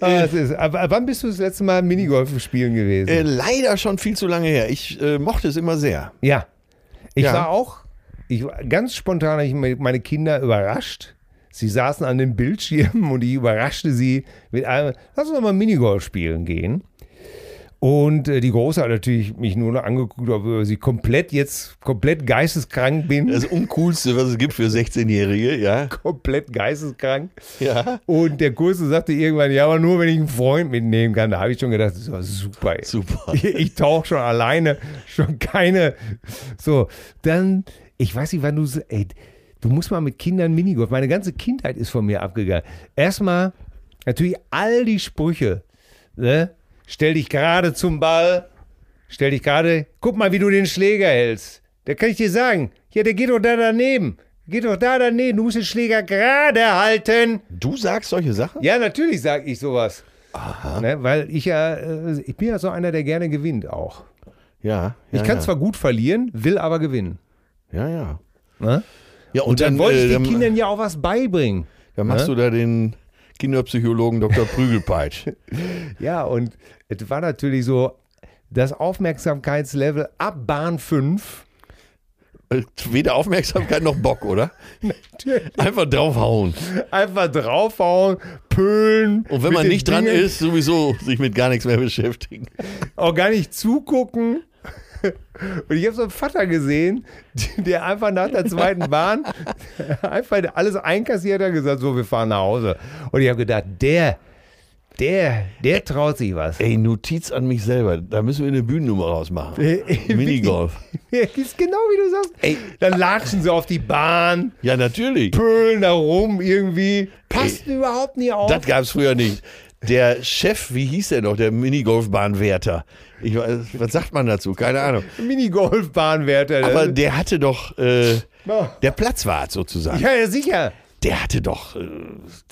Ah, das ist, aber wann bist du das letzte Mal Minigolf spielen gewesen? Äh, leider schon viel zu lange her. Ich äh, mochte es immer sehr. ja. Ich Ja. war auch, ich war ganz spontan, hab ich meine Kinder überrascht. Sie saßen an den Bildschirmen und ich überraschte sie mit einem, lass uns doch mal Minigolf spielen gehen. Und äh, die Große hat natürlich mich nur noch angeguckt, ob sie komplett jetzt, komplett geisteskrank bin. Das Uncoolste, was es gibt für 16-Jährige, ja. komplett geisteskrank. Ja. Und der Kurse sagte irgendwann, ja, aber nur wenn ich einen Freund mitnehmen kann. Da habe ich schon gedacht, das war super. ey. Super. Ich, ich tauche schon alleine, schon keine. So, dann, ich weiß nicht, wann du, so- ey, du musst mal mit Kindern Minigolf. Meine ganze Kindheit ist von mir abgegangen. Erstmal natürlich all die Sprüche. Ne? Stell dich gerade zum Ball. Stell dich gerade, guck mal, wie du den Schläger hältst. Da kann ich dir sagen, ja, der geht doch da daneben. Geht doch da daneben. Du musst den Schläger gerade halten. Du sagst solche Sachen? Ja, natürlich sage ich sowas. Ne, weil ich ja, äh, ich bin ja so einer, der gerne gewinnt auch. Ja. Ich ja, kann ja. zwar gut verlieren, will aber gewinnen. Ja, ja. Ne? Ja, Und, dann, wollte ich äh, den Kindern ja auch was beibringen. dann machst ne? du da den Kinderpsychologen Dr. Prügelpeitsch. Ja, und es war natürlich so, das Aufmerksamkeitslevel ab Bahn 5. Äh, Weder Aufmerksamkeit noch Bock, oder? Einfach draufhauen. Einfach draufhauen, pölen. Und wenn man nicht dran Dingen, ist, sowieso sich mit gar nichts mehr beschäftigen. Auch gar nicht zugucken. Und ich habe so einen Vater gesehen, der einfach nach der zweiten Bahn einfach alles einkassiert hat und gesagt, so, wir fahren nach Hause. Und ich habe gedacht, der, Der, der traut sich was. Ey, Notiz an mich selber. Da müssen wir eine Bühnennummer rausmachen. Minigolf. Ja, ist genau wie du sagst. Ey. Dann latschen sie auf die Bahn, Ja, natürlich. pölen da rum irgendwie. Passt überhaupt nie auf. Das gab's früher nicht. Der Chef, wie hieß der noch, der Minigolfbahnwärter? Ich, weiß- was sagt man dazu? Keine Ahnung. Minigolfbahnwärter. Aber der hatte doch, äh, der Platzwart sozusagen. ja, ja, sicher. Der hatte doch, äh,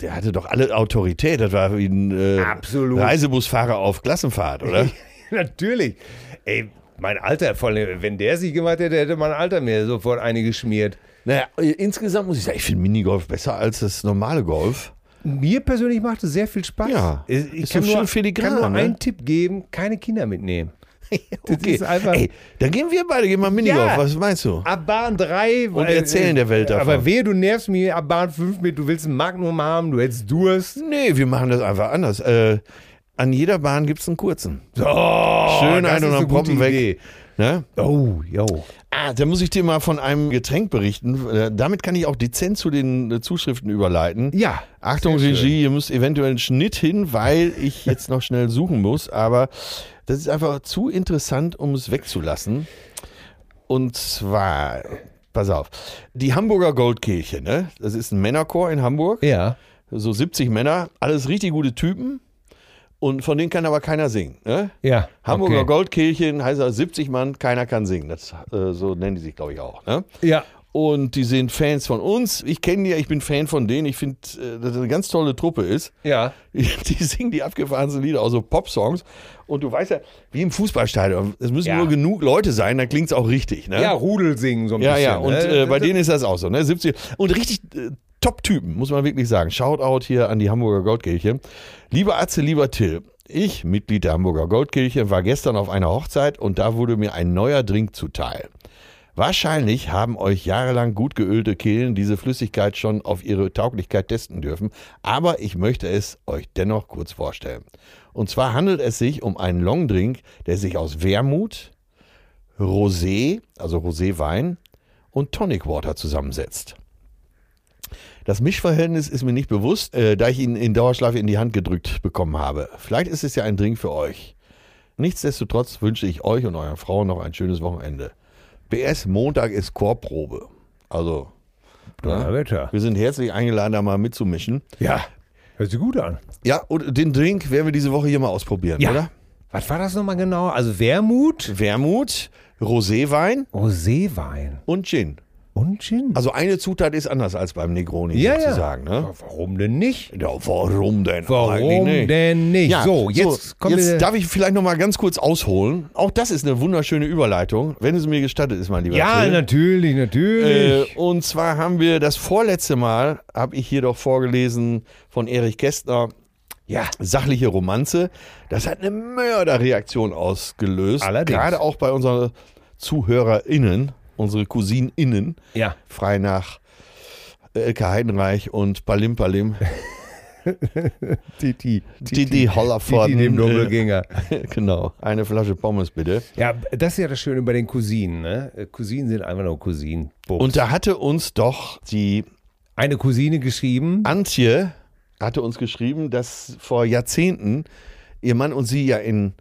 der hatte doch alle Autorität. Das war wie ein äh. Reisebusfahrer auf Klassenfahrt, oder? Natürlich. Ey, mein Alter, wenn der sich gemacht hätte, hätte mein Alter mir sofort eine geschmiert. Naja, äh, insgesamt muss ich sagen, ich finde Minigolf besser als das normale Golf. Mir persönlich macht es sehr viel Spaß. Ja, ich ist kann so nur, filigran, kann nur ne? einen Tipp geben, keine Kinder mitnehmen. Das Okay. ist einfach- Ey, dann gehen wir beide, gehen mal Minigolf. Ja. Was meinst du? Ab Bahn 3. Und erzählen der Welt davon. Aber wehe, du nervst mich ab Bahn 5 mit, du willst ein Magnum haben, du hättest Durst. Nee, wir machen das einfach anders. Äh, an jeder Bahn gibt es einen kurzen. Oh, Schön ein und dann Proppen gute weg. Ne? Oh, jo. Ah, da muss ich dir mal von einem Getränk berichten. Äh, damit kann ich auch dezent zu den äh, Zuschriften überleiten. Ja. Achtung. Regie, ihr müsst eventuell einen Schnitt hin, weil ich jetzt noch schnell suchen muss. Aber das ist einfach zu interessant, um es wegzulassen. Und zwar, pass auf, die Hamburger Goldkirche, ne? Das ist ein Männerchor in Hamburg. Ja. So 70 Männer, alles richtig gute Typen. Und von denen kann aber keiner singen. Ne? Ja. Hamburger okay. Goldkirchen heißt also 70 Mann, keiner kann singen. Das, äh, so nennen die sich, glaube ich, auch. Ne? Ja. Und die sind Fans von uns. Ich kenne die ja, ich bin Fan von denen. Ich finde, äh, dass das eine ganz tolle Truppe ist. Ja. Die, die singen die abgefahrensten Lieder, also Pop-Songs. Und du weißt ja, wie im Fußballstadion, es müssen Ja. nur genug Leute sein, dann klingt es auch richtig. Ne? Ja, Rudel singen so ein Ja, bisschen. ja, und ne? äh, bei denen ist das auch so, ne? 70 und richtig äh, Top-Typen, muss man wirklich sagen. Shoutout hier an die Hamburger Goldkirche. Lieber Atze, lieber Till, ich, Mitglied der Hamburger Goldkirche, war gestern auf einer Hochzeit und da wurde mir ein neuer Drink zuteil. Wahrscheinlich haben euch jahrelang gut geölte Kehlen diese Flüssigkeit schon auf ihre Tauglichkeit testen dürfen, aber ich möchte es euch dennoch kurz vorstellen. Und zwar handelt es sich um einen Longdrink, der sich aus Wermut, Rosé, also Roséwein und Tonic Water zusammensetzt. Das Mischverhältnis ist mir nicht bewusst, äh, da ich ihn in Dauerschleife in die Hand gedrückt bekommen habe. Vielleicht ist es ja ein Drink für euch. Nichtsdestotrotz wünsche ich euch und euren Frauen noch ein schönes Wochenende. BS, Montag ist Chorprobe. Also, Wetter. wir sind herzlich eingeladen, da mal mitzumischen. Ja. Hört sich gut an. Ja, und den Drink werden wir diese Woche hier mal ausprobieren, Ja. oder? Was war das nochmal genau? Also Wermut, Wermut, Roséwein Roséwein und Gin. Und Gin. Also eine Zutat ist anders als beim Negroni ja, sozusagen. ja. Ne? Warum denn nicht? Ja, warum denn? Warum nicht? denn nicht? Ja, so, jetzt kommen jetzt wir. darf ich vielleicht noch mal ganz kurz ausholen. Auch das ist eine wunderschöne Überleitung, wenn es mir gestattet ist, mein lieber ja, Till. natürlich, Äh, natürlich. und zwar haben wir das vorletzte Mal, habe ich hier doch vorgelesen von Erich Kästner, ja, sachliche Romanze. Das hat eine Mörderreaktion ausgelöst. Allerdings. Gerade auch bei unseren ZuhörerInnen, unsere CousinInnen, ja. frei nach Elke Heidenreich und Palim Palim. Titi. Didi Hollerforden. Titi dem äh, Doppelgänger. genau. Eine Flasche Pommes bitte. Ja, das ist ja das Schöne bei den Cousinen. Ne? Äh, Cousinen sind einfach nur Cousinen. Bums. Und da hatte uns doch die eine Cousine geschrieben. Antje hatte uns geschrieben, dass vor Jahrzehnten ihr Mann und sie ja in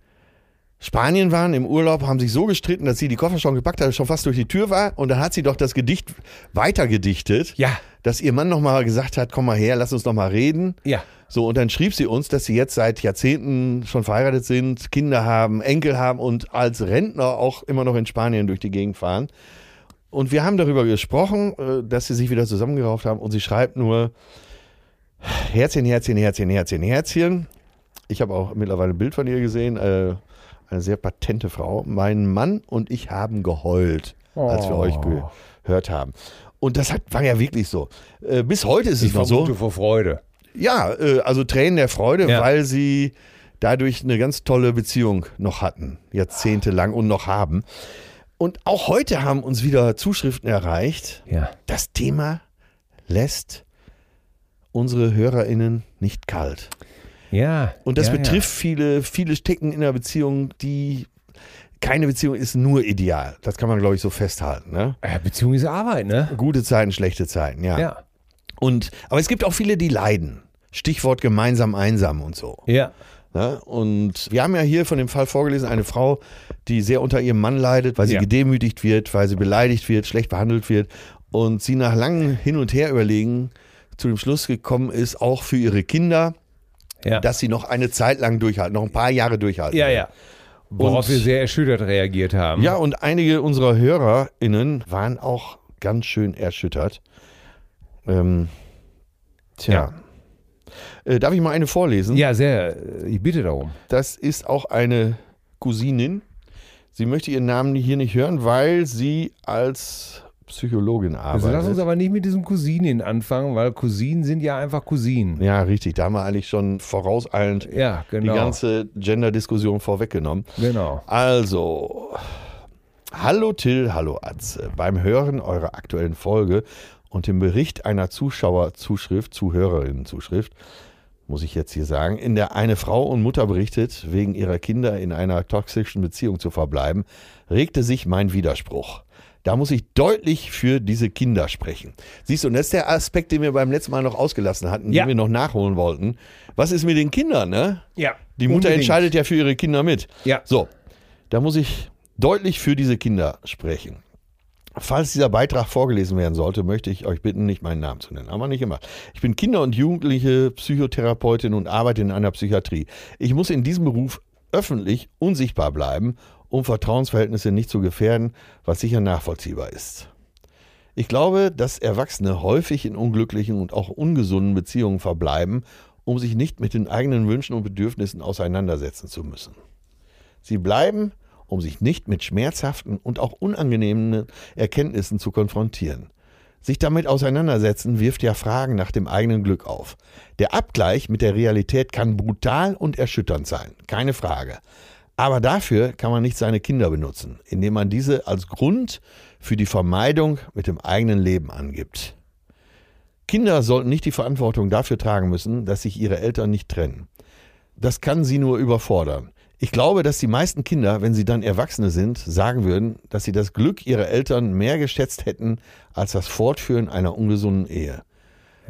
Spanien waren im Urlaub, haben sich so gestritten, dass sie die Koffer schon gepackt hat, schon fast durch die Tür war. Und dann hat sie doch das Gedicht weitergedichtet, Ja, dass ihr Mann nochmal gesagt hat, komm mal her, lass uns noch mal reden. ja. So, und dann schrieb sie uns, dass sie jetzt seit Jahrzehnten schon verheiratet sind, Kinder haben, Enkel haben und als Rentner auch immer noch in Spanien durch die Gegend fahren. Und wir haben darüber gesprochen, äh, dass sie sich wieder zusammengerauft haben und sie schreibt nur Herzchen, Herzchen, Herzchen, Herzchen, Herzchen. Ich habe auch mittlerweile ein Bild von ihr gesehen. Äh, eine sehr patente Frau. Mein Mann und ich haben geheult, als wir Oh. euch gehört haben. Und das hat, war ja wirklich so. Äh, bis heute ist es Ich noch so. vor Freude. Ja, äh, also Tränen der Freude, Ja. weil sie dadurch eine ganz tolle Beziehung noch hatten, jahrzehntelang und noch haben. Und auch heute haben uns wieder Zuschriften erreicht. Ja. Das Thema lässt unsere HörerInnen nicht kalt. Ja. Und das ja, betrifft viele, viele stecken in einer Beziehung, die keine Beziehung ist nur ideal. Das kann man, glaube ich, so festhalten. Ne? Ja. Ja, Beziehung ist Arbeit, ne? Gute Zeiten, schlechte Zeiten, ja. Ja. Und, aber es gibt auch viele, die leiden. Stichwort gemeinsam einsam und so. Ja. Ja, und wir haben ja hier von dem Fall vorgelesen, eine Frau, die sehr unter ihrem Mann leidet, weil sie Ja. gedemütigt wird, weil sie beleidigt wird, schlecht behandelt wird und sie nach langem Hin und Her überlegen zu dem Schluss gekommen ist, auch für ihre Kinder, Ja. dass sie noch eine Zeit lang durchhalten, noch ein paar Jahre durchhalten. ja, ja. Worauf Und- wir sehr erschüttert reagiert haben. Ja, und einige unserer HörerInnen waren auch ganz schön erschüttert. Ähm, tja. Äh, darf ich mal eine vorlesen? Ja, sehr. Ich bitte darum. Das ist auch eine Cousinin. Sie möchte ihren Namen hier nicht hören, weil sie als Psychologin Also lass uns arbeitet. aber nicht mit diesen Cousinen anfangen, weil Cousinen sind ja einfach Cousinen. ja, richtig. Da haben wir eigentlich schon vorauseilend Ja, genau. die ganze Gender-Diskussion vorweggenommen. genau. Also, hallo Till, hallo Atze. Beim Hören eurer aktuellen Folge und dem Bericht einer Zuschauerzuschrift, Zuhörerinnenzuschrift, muss ich jetzt hier sagen, in der eine Frau und Mutter berichtet, wegen ihrer Kinder in einer toxischen Beziehung zu verbleiben, regte sich mein Widerspruch. Da muss ich deutlich für diese Kinder sprechen. Siehst du, und das ist der Aspekt, den wir beim letzten Mal noch ausgelassen hatten, Ja. den wir noch nachholen wollten. Was ist mit den Kindern, ne? Ja. Die Mutter unbedingt. entscheidet ja für ihre Kinder mit. Ja. So, da muss ich deutlich für diese Kinder sprechen. Falls dieser Beitrag vorgelesen werden sollte, möchte ich euch bitten, nicht meinen Namen zu nennen. Aber nicht immer. Ich bin Kinder- und Jugendliche Psychotherapeutin und arbeite in einer Psychiatrie. Ich muss in diesem Beruf öffentlich unsichtbar bleiben, um Vertrauensverhältnisse nicht zu gefährden, was sicher nachvollziehbar ist. Ich glaube, dass Erwachsene häufig in unglücklichen und auch ungesunden Beziehungen verbleiben, um sich nicht mit den eigenen Wünschen und Bedürfnissen auseinandersetzen zu müssen. Sie bleiben, um sich nicht mit schmerzhaften und auch unangenehmen Erkenntnissen zu konfrontieren. Sich damit auseinandersetzen wirft ja Fragen nach dem eigenen Glück auf. Der Abgleich mit der Realität kann brutal und erschütternd sein, keine Frage. Aber dafür kann man nicht seine Kinder benutzen, indem man diese als Grund für die Vermeidung mit dem eigenen Leben angibt. Kinder sollten nicht die Verantwortung dafür tragen müssen, dass sich ihre Eltern nicht trennen. Das kann sie nur überfordern. Ich glaube, dass die meisten Kinder, wenn sie dann Erwachsene sind, sagen würden, dass sie das Glück ihrer Eltern mehr geschätzt hätten als das Fortführen einer ungesunden Ehe.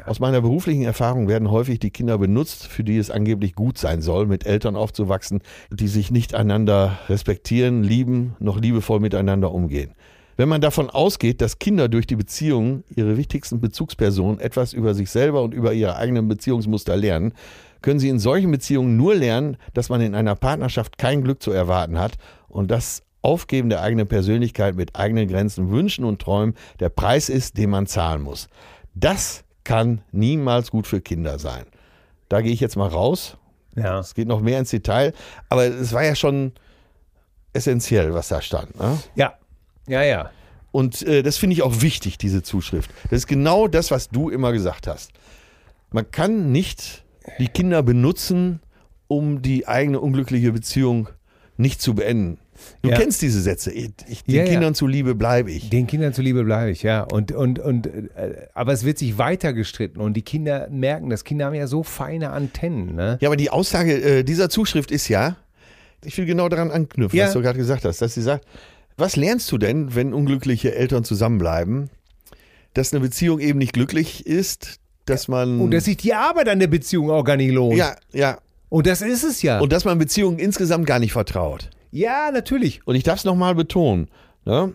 Aus meiner beruflichen Erfahrung werden häufig die Kinder benutzt, für die es angeblich gut sein soll, mit Eltern aufzuwachsen, die sich nicht einander respektieren, lieben, noch liebevoll miteinander umgehen. Wenn man davon ausgeht, dass Kinder durch die Beziehungen ihre wichtigsten Bezugspersonen etwas über sich selber und über ihre eigenen Beziehungsmuster lernen, können sie in solchen Beziehungen nur lernen, dass man in einer Partnerschaft kein Glück zu erwarten hat und das Aufgeben der eigenen Persönlichkeit mit eigenen Grenzen, Wünschen und Träumen der Preis ist, den man zahlen muss. Das kann niemals gut für Kinder sein. Da gehe ich jetzt mal raus. Ja. Es geht noch mehr ins Detail, aber es war ja schon essentiell, was da stand. Ne? Ja. Ja, ja. Und äh, das finde ich auch wichtig, diese Zuschrift. Das ist genau das, was du immer gesagt hast. Man kann nicht die Kinder benutzen, um die eigene unglückliche Beziehung nicht zu beenden. Du Ja. kennst diese Sätze. Ich, ich, den Ja. Kindern zuliebe bleibe ich. Den Kindern zuliebe bleibe ich, ja. Und, und, und, äh, aber es wird sich weiter gestritten und die Kinder merken das. Kinder haben ja so feine Antennen, ne? Ja, aber die Aussage äh, dieser Zuschrift ist ja, ich will genau daran anknüpfen, was du gerade gesagt hast, dass sie sagt, was lernst du denn, wenn unglückliche Eltern zusammenbleiben? Dass eine Beziehung eben nicht glücklich ist, dass man. Und dass sich die Arbeit an der Beziehung auch gar nicht lohnt. ja, ja. Und das ist es ja. Und dass man Beziehungen insgesamt gar nicht vertraut. Ja, natürlich. Und ich darf es nochmal betonen, ne?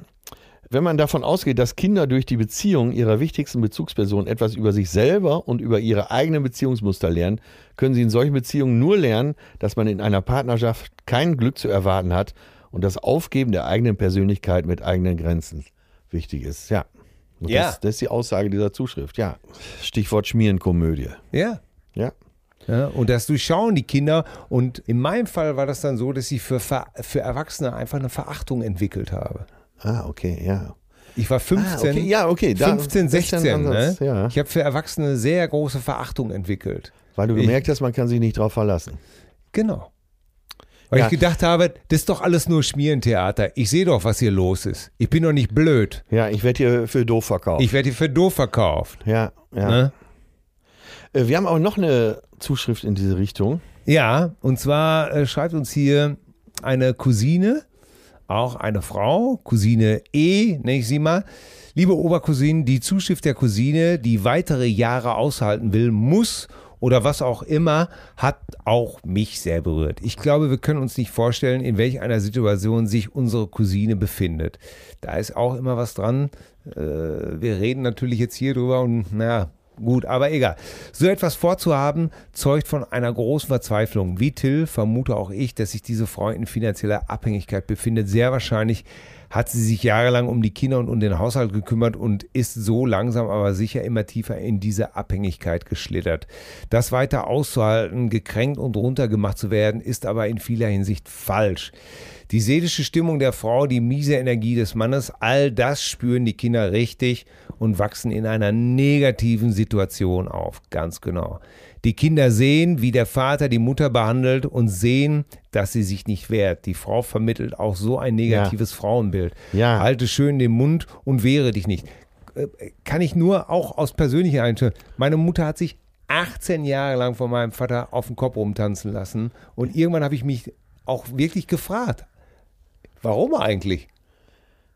wenn man davon ausgeht, dass Kinder durch die Beziehung ihrer wichtigsten Bezugsperson etwas über sich selber und über ihre eigenen Beziehungsmuster lernen, können sie in solchen Beziehungen nur lernen, dass man in einer Partnerschaft kein Glück zu erwarten hat und das Aufgeben der eigenen Persönlichkeit mit eigenen Grenzen wichtig ist. Ja. Und Ja. Das, das ist die Aussage dieser Zuschrift. Ja. Stichwort Schmierenkomödie. Ja. Ja. Ja, und das durchschauen die Kinder. Und in meinem Fall war das dann so, dass ich für, Ver für Erwachsene einfach eine Verachtung entwickelt habe. Ah, okay, ja. Ich war 15, Ah, okay, ja, okay. Da- 15 das ist ja ein 16. Ne? Ja. Ich habe für Erwachsene sehr große Verachtung entwickelt. Weil du Ich- gemerkt hast, man kann sich nicht drauf verlassen. Genau. Weil Ja. ich gedacht habe, das ist doch alles nur Schmierentheater. Ich sehe doch, was hier los ist. Ich bin doch nicht blöd. Ja, ich werde hier für doof verkauft. Ich werde hier für doof verkauft. ja, ja. Ne? Äh, Wir haben auch noch eine Zuschrift in diese Richtung. Ja, und zwar äh, schreibt uns hier eine Cousine, auch eine Frau, Cousine E, nenne ich sie mal. Liebe Obercousine, die Zuschrift der Cousine, die weitere Jahre aushalten will, muss oder was auch immer, hat auch mich sehr berührt. Ich glaube, wir können uns nicht vorstellen, in welch einer Situation sich unsere Cousine befindet. Da ist auch immer was dran. Äh, wir reden natürlich jetzt hier drüber und naja, Gut, aber egal. So etwas vorzuhaben, zeugt von einer großen Verzweiflung. Wie Till vermute auch ich, dass sich diese Frau in finanzieller Abhängigkeit befindet. Sehr wahrscheinlich hat sie sich jahrelang um die Kinder und um den Haushalt gekümmert und ist so langsam aber sicher immer tiefer in diese Abhängigkeit geschlittert. Das weiter auszuhalten, gekränkt und runtergemacht zu werden, ist aber in vieler Hinsicht falsch. Die seelische Stimmung der Frau, die miese Energie des Mannes, all das spüren die Kinder richtig und wachsen in einer negativen Situation auf. Ganz genau. Die Kinder sehen, wie der Vater die Mutter behandelt und sehen, dass sie sich nicht wehrt. Die Frau vermittelt auch so ein negatives ja. Frauenbild. Ja. Halte schön den Mund und wehre dich nicht. Äh, kann ich nur auch aus persönlicher Einstellung. Meine Mutter hat sich 18 Jahre lang von meinem Vater auf den Kopf rumtanzen lassen und irgendwann habe ich mich auch wirklich gefragt, warum eigentlich?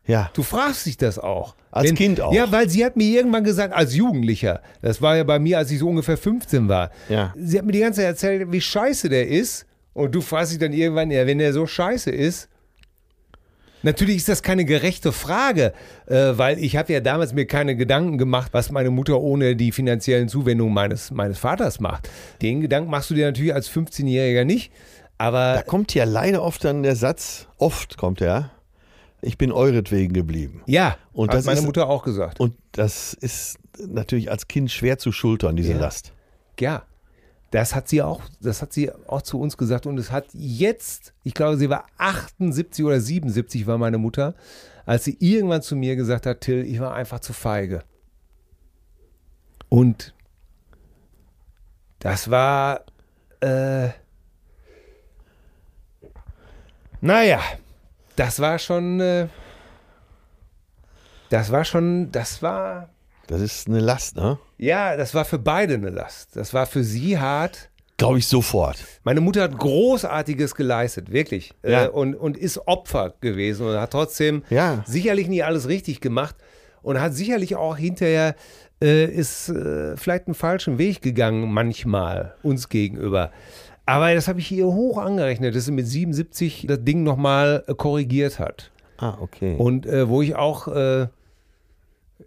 Ja. Du fragst dich das auch. Als Wenn, Kind auch. Ja, weil sie hat mir irgendwann gesagt, als Jugendlicher, das war ja bei mir, als ich so ungefähr 15 war, ja. sie hat mir die ganze Zeit erzählt, wie scheiße der ist. Und du fragst dich dann irgendwann, ja, wenn der so scheiße ist, Natürlich ist das keine gerechte Frage, äh, weil ich habe ja damals mir keine Gedanken gemacht, was meine Mutter ohne die finanziellen Zuwendungen meines, meines Vaters macht. Den Gedanken machst du dir natürlich als 15-Jähriger nicht. Aber da kommt ja leider oft dann der Satz, oft kommt er, ich bin euretwegen geblieben. Ja, und hat das meine ist, Mutter auch gesagt. Und das ist natürlich als Kind schwer zu schultern, diese ja. Last. Ja, das hat sie auch, das hat sie auch zu uns gesagt und es hat jetzt, ich glaube, sie war 78 oder 77 war meine Mutter, als sie irgendwann zu mir gesagt hat, Till, ich war einfach zu feige. Und das war, äh, naja, das war schon. Äh, das war schon. Das war. Das ist eine Last, ne? Ja, das war für beide eine Last. Das war für sie hart. Glaube ich sofort. Meine Mutter hat Großartiges geleistet, wirklich. Ja. Äh, und, und ist Opfer gewesen und hat trotzdem ja. sicherlich nicht alles richtig gemacht und hat sicherlich auch hinterher äh, ist äh, vielleicht einen falschen Weg gegangen, manchmal uns gegenüber. Aber das habe ich ihr hoch angerechnet, dass sie mit 77 das Ding nochmal äh, korrigiert hat. Ah, okay. Und äh, wo ich auch, äh,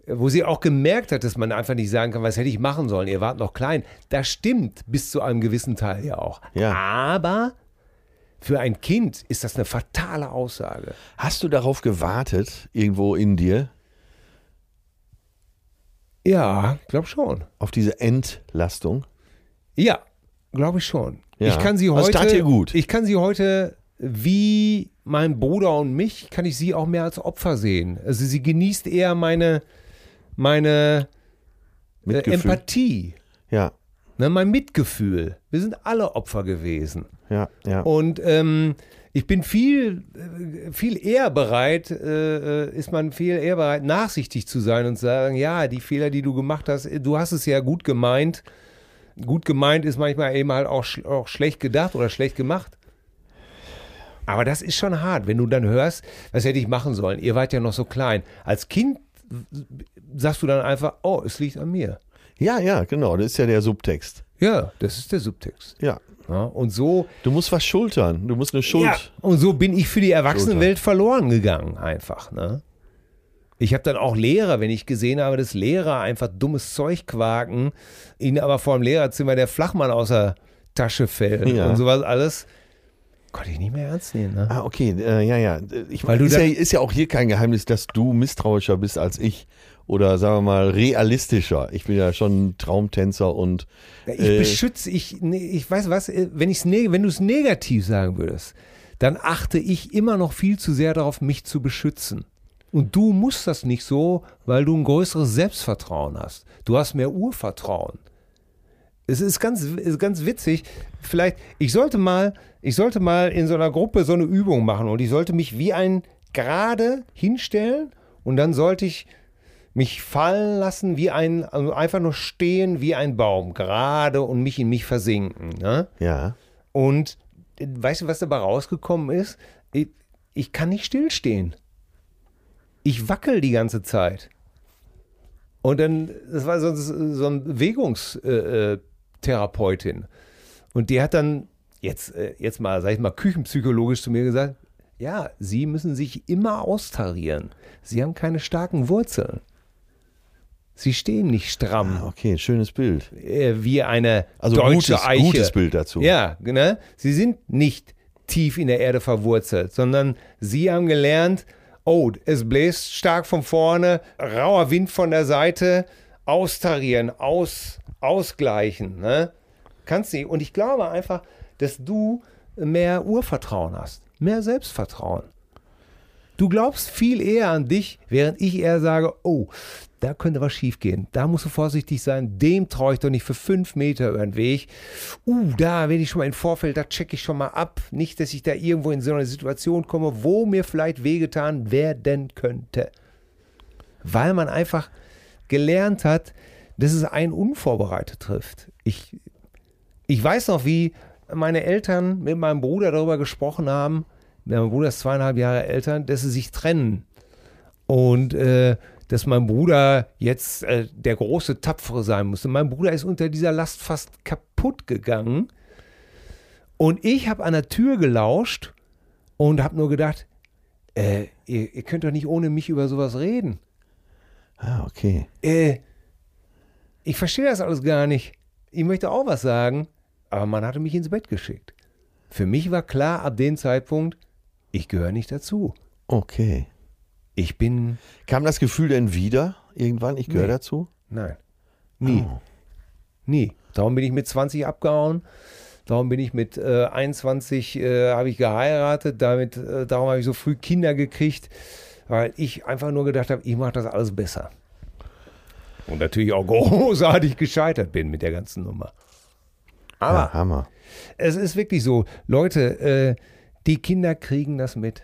wo sie auch gemerkt hat, dass man einfach nicht sagen kann, was hätte ich machen sollen, ihr wart noch klein. Das stimmt bis zu einem gewissen Teil ja auch. Ja. Aber für ein Kind ist das eine fatale Aussage. Hast du darauf gewartet, irgendwo in dir? Ja, glaub schon. Auf diese Entlastung? Ja, glaube ich schon. Ja. Ich kann sie Also heute. dir gut. Ich kann sie heute wie mein Bruder und mich, kann ich sie auch mehr als Opfer sehen. Also sie genießt eher meine, meine äh. Empathie, Ja, ne, mein Mitgefühl. Wir sind alle Opfer gewesen. ja, ja. Und ähm, ich bin viel, äh, viel eher bereit, äh, äh, ist man viel eher bereit, nachsichtig zu sein und zu sagen, ja, die Fehler, die du gemacht hast, du hast es ja gut gemeint. Gut gemeint ist manchmal eben halt auch, sch auch schlecht gedacht oder schlecht gemacht. Aber das ist schon hart, wenn du dann hörst, was hätte ich machen sollen? Ihr wart ja noch so klein. Als Kind sagst du dann einfach, oh, es liegt an mir. ja, ja, genau. Das ist ja der Subtext. Ja, das ist der Subtext. Ja. Ja, und so Du musst was schultern. Du musst eine Schuld. Ja, und so bin ich für die Erwachsenenwelt verloren gegangen, einfach. Ne? Ich habe dann auch Lehrer, wenn ich gesehen habe, dass Lehrer einfach dummes Zeug quaken, ihnen aber vor dem Lehrerzimmer der Flachmann aus der Tasche fällt Ja. und sowas alles, konnte ich nicht mehr ernst nehmen. Ne? Ah, okay, äh, ja, ja. Ich, Weil du ist, ja, ist ja auch hier kein Geheimnis, dass du misstrauischer bist als ich. Oder sagen wir mal realistischer. Ich bin ja schon ein Traumtänzer und Ich äh, beschütze, ich, nee, ich weiß was, äh, wenn, ich's neg wenn du es negativ sagen würdest, dann achte ich immer noch viel zu sehr darauf, mich zu beschützen. Und du musst das nicht so, weil du ein größeres Selbstvertrauen hast. Du hast mehr Urvertrauen. Es ist ganz, ist ganz witzig. Vielleicht, ich sollte mal, ich sollte mal in so einer Gruppe so eine Übung machen und ich sollte mich wie ein gerade hinstellen und dann sollte ich mich fallen lassen wie ein, also einfach nur stehen wie ein Baum, gerade und mich in mich versinken. Ne? ja. Und äh, weißt du, was dabei rausgekommen ist? Ich, ich kann nicht stillstehen. Ich wackel die ganze Zeit. Und dann, das war so, so ein Bewegungstraining. Äh, Therapeutin. Und die hat dann jetzt, äh, jetzt mal, sag ich mal, küchenpsychologisch zu mir gesagt, ja, Sie müssen sich immer austarieren. Sie haben keine starken Wurzeln. Sie stehen nicht stramm. Ah, okay, schönes Bild. Äh, wie eine Also deutsche gutes, Eiche. gutes Bild dazu. Ja, ne? Sie sind nicht tief in der Erde verwurzelt, sondern sie haben gelernt, oh, es bläst stark von vorne, rauer Wind von der Seite, austarieren, aus, ausgleichen. Ne? Kannst du. Und ich glaube einfach, dass du mehr Urvertrauen hast, mehr Selbstvertrauen. Du glaubst viel eher an dich, während ich eher sage, oh, da könnte was schiefgehen. Da musst du vorsichtig sein. Dem traue ich doch nicht für fünf Meter über den Weg. Uh, da wenn ich schon mal im Vorfeld, da checke ich schon mal ab. Nicht, dass ich da irgendwo in so eine Situation komme, wo mir vielleicht wehgetan werden könnte. Weil man einfach gelernt hat, dass es einen unvorbereitet trifft. Ich, ich weiß noch, wie meine Eltern mit meinem Bruder darüber gesprochen haben. Mein Bruder ist zweieinhalb Jahre älter, dass sie sich trennen. Und äh, dass mein Bruder jetzt äh, der große Tapfere sein musste. Mein Bruder ist unter dieser Last fast kaputt gegangen. Und ich habe an der Tür gelauscht und habe nur gedacht, äh, ihr, ihr, könnt doch nicht ohne mich über sowas reden. Ah, okay. Äh, ich verstehe das alles gar nicht. Ich möchte auch was sagen, aber man hatte mich ins Bett geschickt. Für mich war klar ab dem Zeitpunkt, ich gehöre nicht dazu. Okay. Ich bin. Kam das Gefühl denn wieder irgendwann? Ich gehöre Nee. dazu? Nein. Nie. Oh. Nie. Darum bin ich mit 20 abgehauen. Darum bin ich mit äh, 21 äh, habe ich geheiratet. Damit, äh, darum habe ich so früh Kinder gekriegt, weil ich einfach nur gedacht habe, ich mache das alles besser. Und natürlich auch großartig gescheitert bin mit der ganzen Nummer. Aber Ja, Hammer. es ist wirklich so, Leute, äh, die Kinder kriegen das mit.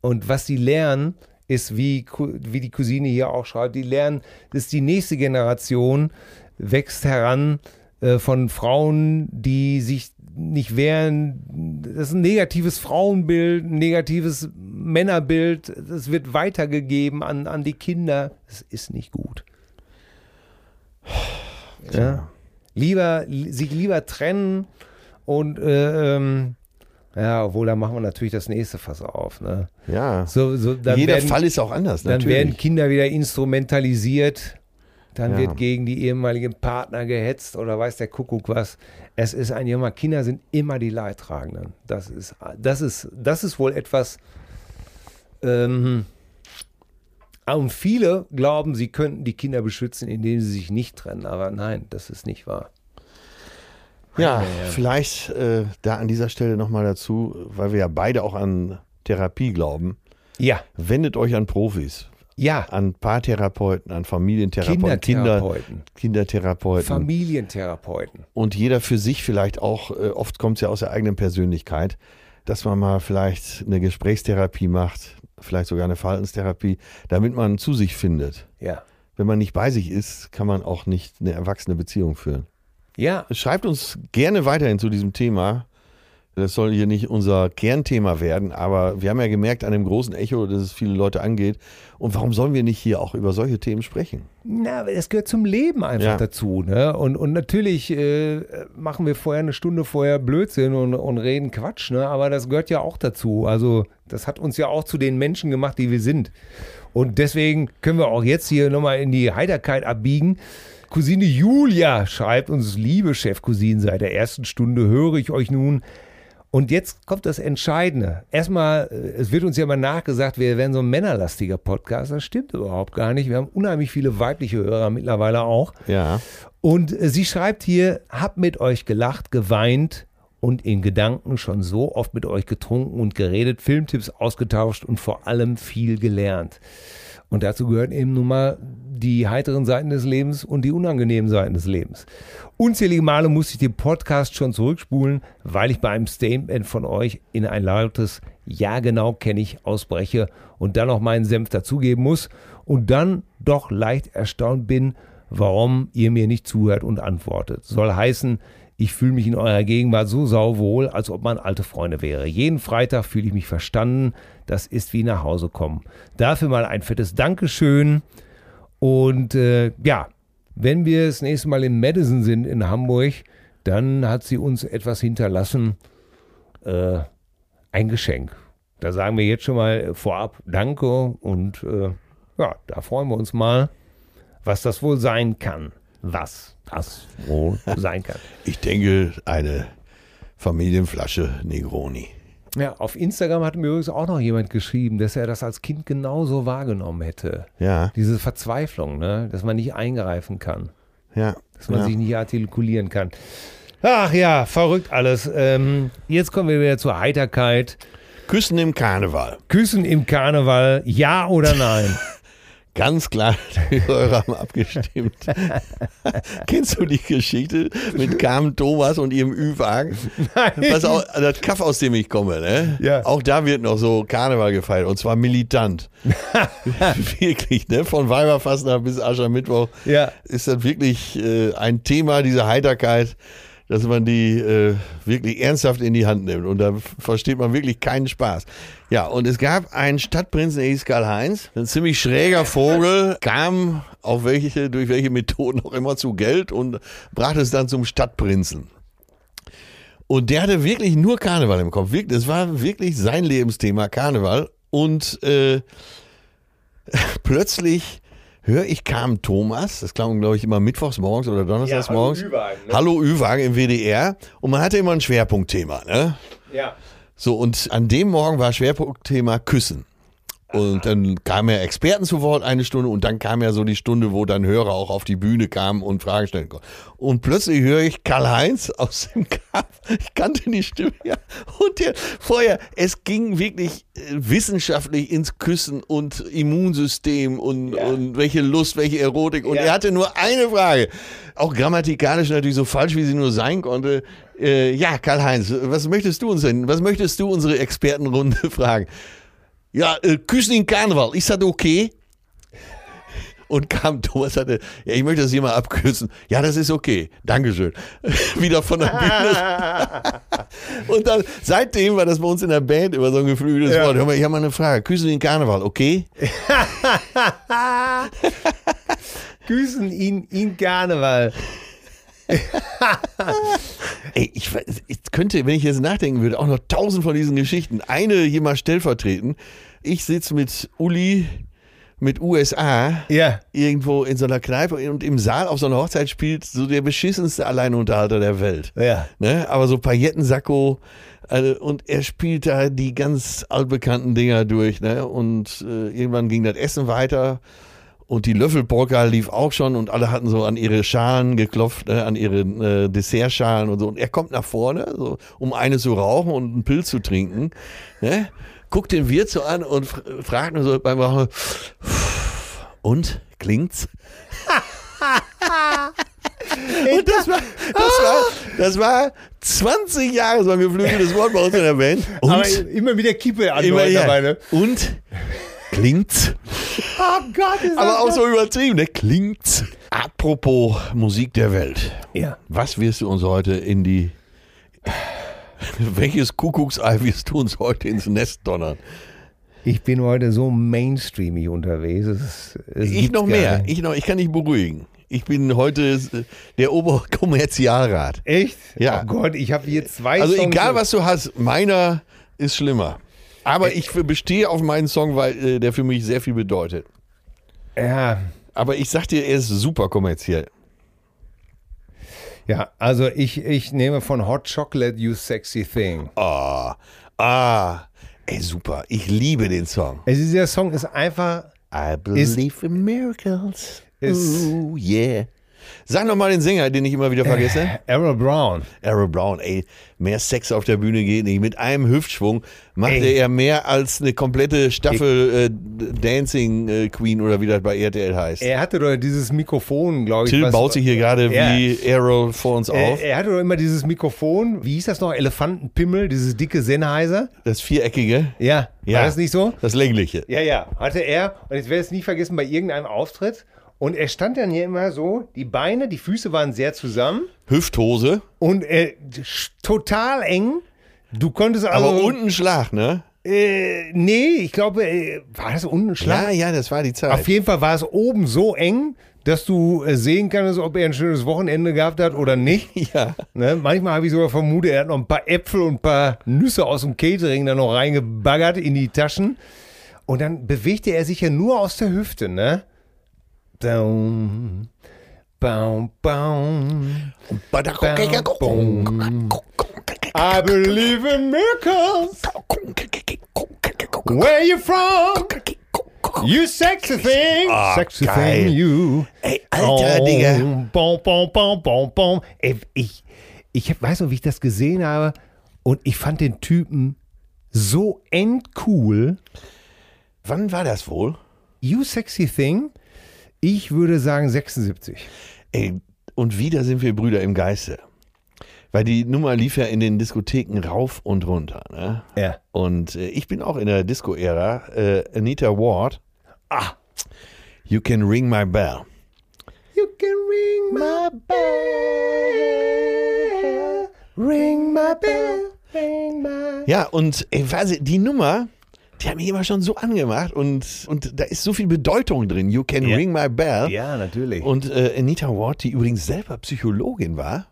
Und was sie lernen, ist, wie, wie die Cousine hier auch schreibt, die lernen, dass die nächste Generation wächst heran äh, von Frauen, die sich nicht wehren. Das ist ein negatives Frauenbild, ein negatives Männerbild. Das wird weitergegeben an, an die Kinder. Das ist nicht gut. Ja. Lieber, li- sich lieber trennen und äh, ähm, ja, obwohl da machen wir natürlich das nächste Fass auf. Ne? Ja. So, so, Jeder werden, Fall ist auch anders, dann natürlich. werden Kinder wieder instrumentalisiert. Dann Ja. wird gegen die ehemaligen Partner gehetzt oder weiß der Kuckuck was. Es ist ein Junge. Kinder sind immer die Leidtragenden. Das ist, das ist, das ist wohl etwas. Ähm, und viele glauben, sie könnten die Kinder beschützen, indem sie sich nicht trennen. Aber nein, das ist nicht wahr. Ja, vielleicht äh, da an dieser Stelle nochmal dazu, weil wir ja beide auch an Therapie glauben. Ja, Wendet euch an Profis, ja. an Paartherapeuten, an Familientherapeuten, Kinder, Kindertherapeuten, Kindertherapeuten. Familientherapeuten. und jeder für sich vielleicht auch, äh, oft kommt es ja aus der eigenen Persönlichkeit, dass man mal vielleicht eine Gesprächstherapie macht, vielleicht sogar eine Verhaltenstherapie, damit man zu sich findet. Ja. Wenn man nicht bei sich ist, kann man auch nicht eine erwachsene Beziehung führen. Ja, Schreibt uns gerne weiterhin zu diesem Thema. Das soll hier nicht unser Kernthema werden, aber wir haben ja gemerkt an dem großen Echo, dass es viele Leute angeht. Und warum sollen wir nicht hier auch über solche Themen sprechen? Na, es gehört zum Leben einfach Ja. dazu. Ne? Und, und natürlich äh, machen wir vorher eine Stunde vorher Blödsinn und, und reden Quatsch, ne? aber das gehört ja auch dazu. Also das hat uns ja auch zu den Menschen gemacht, die wir sind. Und deswegen können wir auch jetzt hier nochmal in die Heiterkeit abbiegen. Cousine Julia schreibt uns, liebe Chefcousine, seit der ersten Stunde höre ich euch nun. Und jetzt kommt das Entscheidende. Erstmal, äh, es wird uns ja immer nachgesagt, wir wären so ein männerlastiger Podcast. Das stimmt überhaupt gar nicht. Wir haben unheimlich viele weibliche Hörer mittlerweile auch. Ja. Und äh, sie schreibt hier, hab mit euch gelacht, geweint und in Gedanken schon so oft mit euch getrunken und geredet, Filmtipps ausgetauscht und vor allem viel gelernt. Und dazu gehören eben nun mal die heiteren Seiten des Lebens und die unangenehmen Seiten des Lebens. Unzählige Male musste ich den Podcast schon zurückspulen, weil ich bei einem Statement von euch in ein lautes Ja genau kenne ich ausbreche und dann noch meinen Senf dazugeben muss und dann doch leicht erstaunt bin, warum ihr mir nicht zuhört und antwortet. Soll heißen, ich fühle mich in eurer Gegenwart so sauwohl, als ob man alte Freunde wäre. Jeden Freitag fühle ich mich verstanden. Das ist wie nach Hause kommen. Dafür mal ein fettes Dankeschön. Und äh, ja, wenn wir das nächste Mal in Madison sind in Hamburg, dann hat sie uns etwas hinterlassen, äh, ein Geschenk. Da sagen wir jetzt schon mal vorab Danke und äh, ja, da freuen wir uns mal, was das wohl sein kann. Was das wohl sein kann. Ich denke, eine Familienflasche Negroni. Ja, auf Instagram hat mir übrigens auch noch jemand geschrieben, dass er das als Kind genauso wahrgenommen hätte. Ja, Diese Verzweiflung, ne? dass man nicht eingreifen kann, ja. dass man ja. sich nicht artikulieren kann. Ach ja, verrückt alles. Ähm, jetzt kommen wir wieder zur Heiterkeit. Küssen im Karneval. Küssen im Karneval, ja oder nein? Ganz klar, die Hörer haben abgestimmt. Kennst du die Geschichte mit Carmen Thomas und ihrem Ü-Wagen? Auf, das Kaff, aus dem ich komme, ne? Ja. Auch da wird noch so Karneval gefeiert und zwar militant. wirklich, ne? Von Weiberfastnacht bis Aschermittwoch Ja. ist das wirklich äh, ein Thema, diese Heiterkeit, dass man die äh, wirklich ernsthaft in die Hand nimmt. Und da versteht man wirklich keinen Spaß. Ja, und es gab einen Stadtprinzen, der hieß Karl-Heinz, ein ziemlich schräger Vogel, kam auf welche, durch welche Methoden auch immer zu Geld und brachte es dann zum Stadtprinzen. Und der hatte wirklich nur Karneval im Kopf. Das war wirklich sein Lebensthema, Karneval. Und äh, plötzlich höre ich kam Thomas, das kam glaube ich immer mittwochs morgens oder donnerstags Hallo morgens. Ü-Wagen, ne? Hallo Ü-Wagen im WDR. Und man hatte immer ein Schwerpunktthema. Ne? Ja. So, und an dem Morgen war Schwerpunktthema Küssen. Und dann kamen ja Experten zu Wort eine Stunde und dann kam ja so die Stunde, wo dann Hörer auch auf die Bühne kamen und Fragen stellen konnten. Und plötzlich höre ich Karl-Heinz aus dem Kampf. Ich kannte die Stimme ja. Und der vorher, es ging wirklich äh, wissenschaftlich ins Küssen und Immunsystem und, Ja. und welche Lust, welche Erotik. Und Ja. er hatte nur eine Frage. Auch grammatikalisch natürlich so falsch, wie sie nur sein konnte. Äh, ja, Karl-Heinz, was möchtest du uns denn, was möchtest du unsere Expertenrunde fragen? Ja, äh, Küssen in Karneval, ist das okay? Und kam Thomas sagte, ja, ich möchte das hier mal abküssen. Ja, das ist okay. Dankeschön. Wieder von der Bühne. Und dann, seitdem war das bei uns in der Band immer so ein geflügeltes Ja. Wort. Hör mal, ich habe mal eine Frage. Küssen in Karneval, okay? Küssen ihn in Karneval. Ey, ich, ich könnte, wenn ich jetzt nachdenken würde, auch noch tausend von diesen Geschichten. Eine hier mal stellvertreten. Ich sitze mit Uli, mit USA, Ja. irgendwo in so einer Kneipe und im Saal auf so einer Hochzeit spielt so der beschissenste Alleinunterhalter der Welt. Ja. Ne? Aber so Paillettensacko äh, und er spielt da die ganz altbekannten Dinger durch. Ne? Und äh, irgendwann ging das Essen weiter und die Löffelpolka lief auch schon und alle hatten so an ihre Schalen geklopft, ne? an ihre äh, Dessertschalen und so. Und er kommt nach vorne, so, um eine zu rauchen und einen Pilz zu trinken. Ne? Guckt den Wirt so an und fr fragt nur so beim Rauchen, und? Klingt's? Und das war, das war, das war 20 Jahre so ein geflügeltes Wort bei uns in der Band. Und? Aber immer wieder Kippe an immer ja. dabei, ne? Und? Klingt's? Oh Gott, ist Aber auch so übertrieben, ne? Klingt's? Apropos Musik der Welt. Ja. Was wirst du uns heute in die. Welches Kuckucksei wirst du uns heute ins Nest donnern? Ich bin heute so mainstreamig unterwegs. Es, es Ich noch mehr. Ich, noch, ich kann dich beruhigen. Ich bin heute der Oberkommerzialrat. Echt? Ja. Oh Gott, ich habe hier zwei Also Songs. egal, was du hast, meiner ist schlimmer. Aber ich bestehe auf meinen Song, weil äh, der für mich sehr viel bedeutet. Ja, Aber ich sag dir, er ist super kommerziell. ja, also ich, ich nehme von Hot Chocolate You Sexy Thing. Ah, ah, ey, super. Ich liebe den Song. Also dieser Song ist einfach, I believe in miracles. Ist- Ooh, yeah. Sag noch mal den Sänger, den ich immer wieder vergesse. Errol Brown. Arrow Brown, ey, mehr Sex auf der Bühne geht nicht. Mit einem Hüftschwung machte Ey. er mehr als eine komplette Staffel äh, Dancing äh, Queen oder wie das bei RTL heißt. Er hatte doch dieses Mikrofon, glaube ich. Till was- baut sich hier gerade Ja. wie Arrow vor uns auf. Er, er hatte doch immer dieses Mikrofon, wie hieß das noch? Elefantenpimmel, dieses dicke Sennheiser. Das viereckige, Ja, Ja. war das nicht so? das längliche. Ja, ja, hatte er. Und ich werde es nie vergessen, bei irgendeinem Auftritt. Und er stand dann hier immer so, die Beine, die Füße waren sehr zusammen Hüfthose, und äh, total eng. Du konntest also. aber unten Schlag, ne? Äh, nee, ich glaube, äh, war das unten Schlag? Ja, ja, das war die Zeit. Auf jeden Fall war es oben so eng, dass du äh, sehen kannst, ob er ein schönes Wochenende gehabt hat oder nicht. Ja. Ne? Manchmal habe ich sogar vermutet, er hat noch ein paar Äpfel und ein paar Nüsse aus dem Catering da noch reingebaggert in die Taschen. Und dann bewegte er sich ja nur aus der Hüfte, ne? Baum, baum, baum. I believe in miracles. Where you from? You sexy thing. Ah, sexy geil. thing, you. Ey, Alter, Digga. Bom, bom, bom, bom, bom. Ey, ich, ich weiß noch, wie ich das gesehen habe. Und ich fand den Typen so endcool. Wann war das wohl? You sexy thing. Ich würde sagen 76. Ey, und wieder sind wir Brüder im Geiste. Weil die Nummer lief ja in den Diskotheken rauf und runter. Ne? Ja. Und äh, ich bin auch in der Disco-Ära. Äh, Anita Ward. Ah. You can ring my bell. You can ring my bell. Ring my bell. Ring my Ja, und ey, die Nummer, die hat mich immer schon so angemacht und, und da ist so viel Bedeutung drin. You can Ja. ring my bell. Ja, natürlich. Und äh, Anita Ward, die übrigens selber Psychologin war,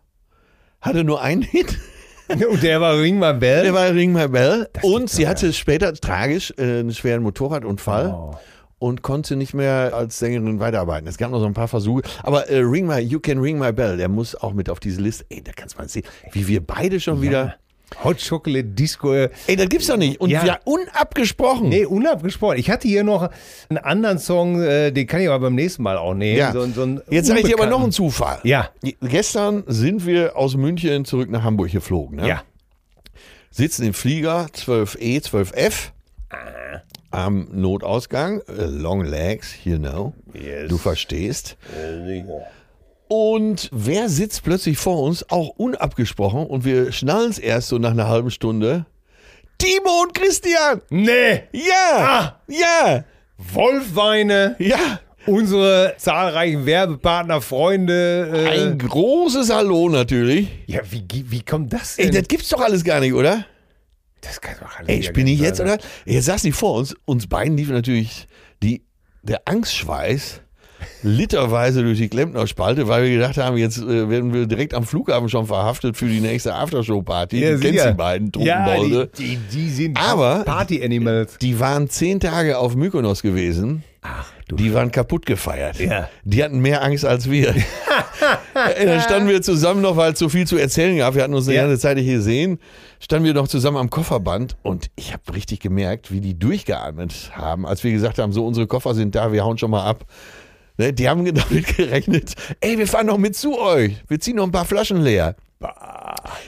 hatte nur einen Hit. Und der war Ring My Bell. Der war Ring My Bell. Und gibt's sie hatte später tragisch äh, einen schweren Motorradunfall. Oh. Und konnte nicht mehr als Sängerin weiterarbeiten. Es gab noch so ein paar Versuche. Aber äh, Ring My, You Can Ring My Bell, der muss auch mit auf diese Liste. Ey, da kannst du mal sehen, wie wir beide schon wieder. Hot Chocolate Disco. Ey, das gibt's doch nicht. Und Ja. wir unabgesprochen. Nee, unabgesprochen. Ich hatte hier noch einen anderen Song, äh, den kann ich aber beim nächsten Mal auch nehmen. Ja. So, so Jetzt sage ich dir aber noch einen. Zufall. Ja. Gestern sind wir aus München zurück nach Hamburg geflogen. Ne? Ja. Sitzen im Flieger 12E, 12F. Am Notausgang. äh, Long legs, you know. Yes. Du verstehst. Und wer sitzt plötzlich vor uns, auch unabgesprochen, und wir schnallen es erst so nach einer halben Stunde? Timo und Christian! Nee. Ja! Ah. Ja! Wolfweine. Ja! Unsere zahlreichen Werbepartner, Freunde. Äh, Ein großes Hallo natürlich. ja, wie, wie kommt das Ey, denn? das gibt's doch alles gar nicht, oder? das kann doch alles Ey, nicht spinne ich jetzt, oder? Jetzt saß nicht vor uns. Uns beiden lief natürlich die, der Angstschweiß literweise durch die Klempnerspalte, weil wir gedacht haben, jetzt äh, werden wir direkt am Flughafen schon verhaftet für die nächste Aftershow-Party. Ja, du kennst die beiden Ja, Trunkenbolde. die, die, die sind Aber- Party-Animals. Die waren zehn Tage auf Mykonos gewesen. Ach, du. Die waren kaputt gefeiert. Ja. Die hatten mehr Angst als wir. Ey, Dann standen wir zusammen noch, weil es so viel zu erzählen gab. Wir hatten uns eine Ja. ganze Zeit nicht gesehen. Standen wir noch zusammen am Kofferband und ich habe richtig gemerkt, wie die durchgeatmet haben, als wir gesagt haben, so unsere Koffer sind da, wir hauen schon mal ab. Ne, die haben damit gerechnet, ey, wir fahren noch mit zu euch. Wir ziehen noch ein paar Flaschen leer.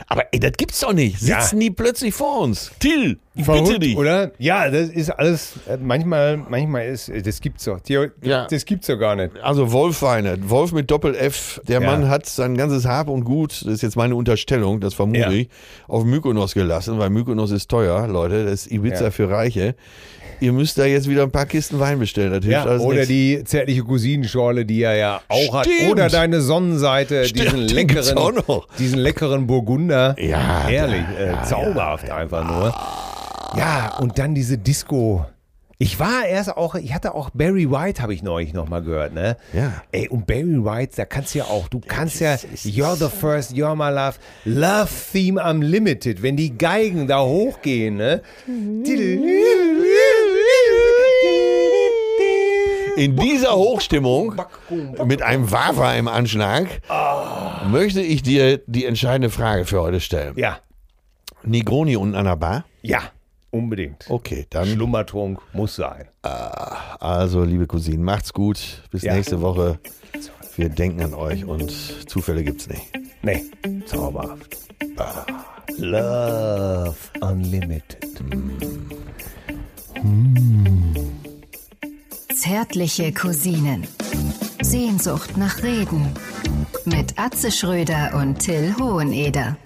Aber ey, das gibt's doch nicht. Ja. Sitzen die plötzlich vor uns? Till, ich bitte Verrückt, dich. oder? Ja, das ist alles, äh, manchmal, manchmal ist, äh, das gibt's doch. Theo- Ja. Das gibt's doch gar nicht. Also Wolfweine, Wolf mit Doppel-F. Der Ja. Mann hat sein ganzes Hab und Gut, das ist jetzt meine Unterstellung, das vermute Ja. ich, auf Mykonos gelassen, weil Mykonos ist teuer, Leute. Das ist Ibiza Ja. für Reiche. Ihr müsst da jetzt wieder ein paar Kisten Wein bestellen. Das hilft Ja, alles oder nichts. die zärtliche Cousinenschorle, die er ja auch hat. Stimmt. Oder deine Sonnenseite, Stimmt, diesen leckeren, diesen leckeren Burgunder. Ja, Herrlich, ja, äh, ja, zauberhaft einfach nur. Ja, und dann diese Disco. Ich war erst auch, ich hatte auch Barry White, habe ich neulich nochmal gehört, ne? Ja. Ey, und Barry White, da kannst du ja auch, du kannst ja You're the First, You're My Love, Love Theme Unlimited, wenn die Geigen da hochgehen, ne? In dieser Hochstimmung mit einem Wawa im Anschlag möchte ich dir die entscheidende Frage für heute stellen. Ja, Negroni unten an der Bar? ja, unbedingt. Okay, dann Schlummertrunk muss sein. Also, liebe Cousinen, macht's gut. Bis Ja. nächste Woche. Wir denken an euch und Zufälle gibt's nicht. Nee, zauberhaft. Ah, Love Unlimited. Zärtliche Cousinen. Sehnsucht nach Reden. Mit Atze Schröder und Till Hoheneder.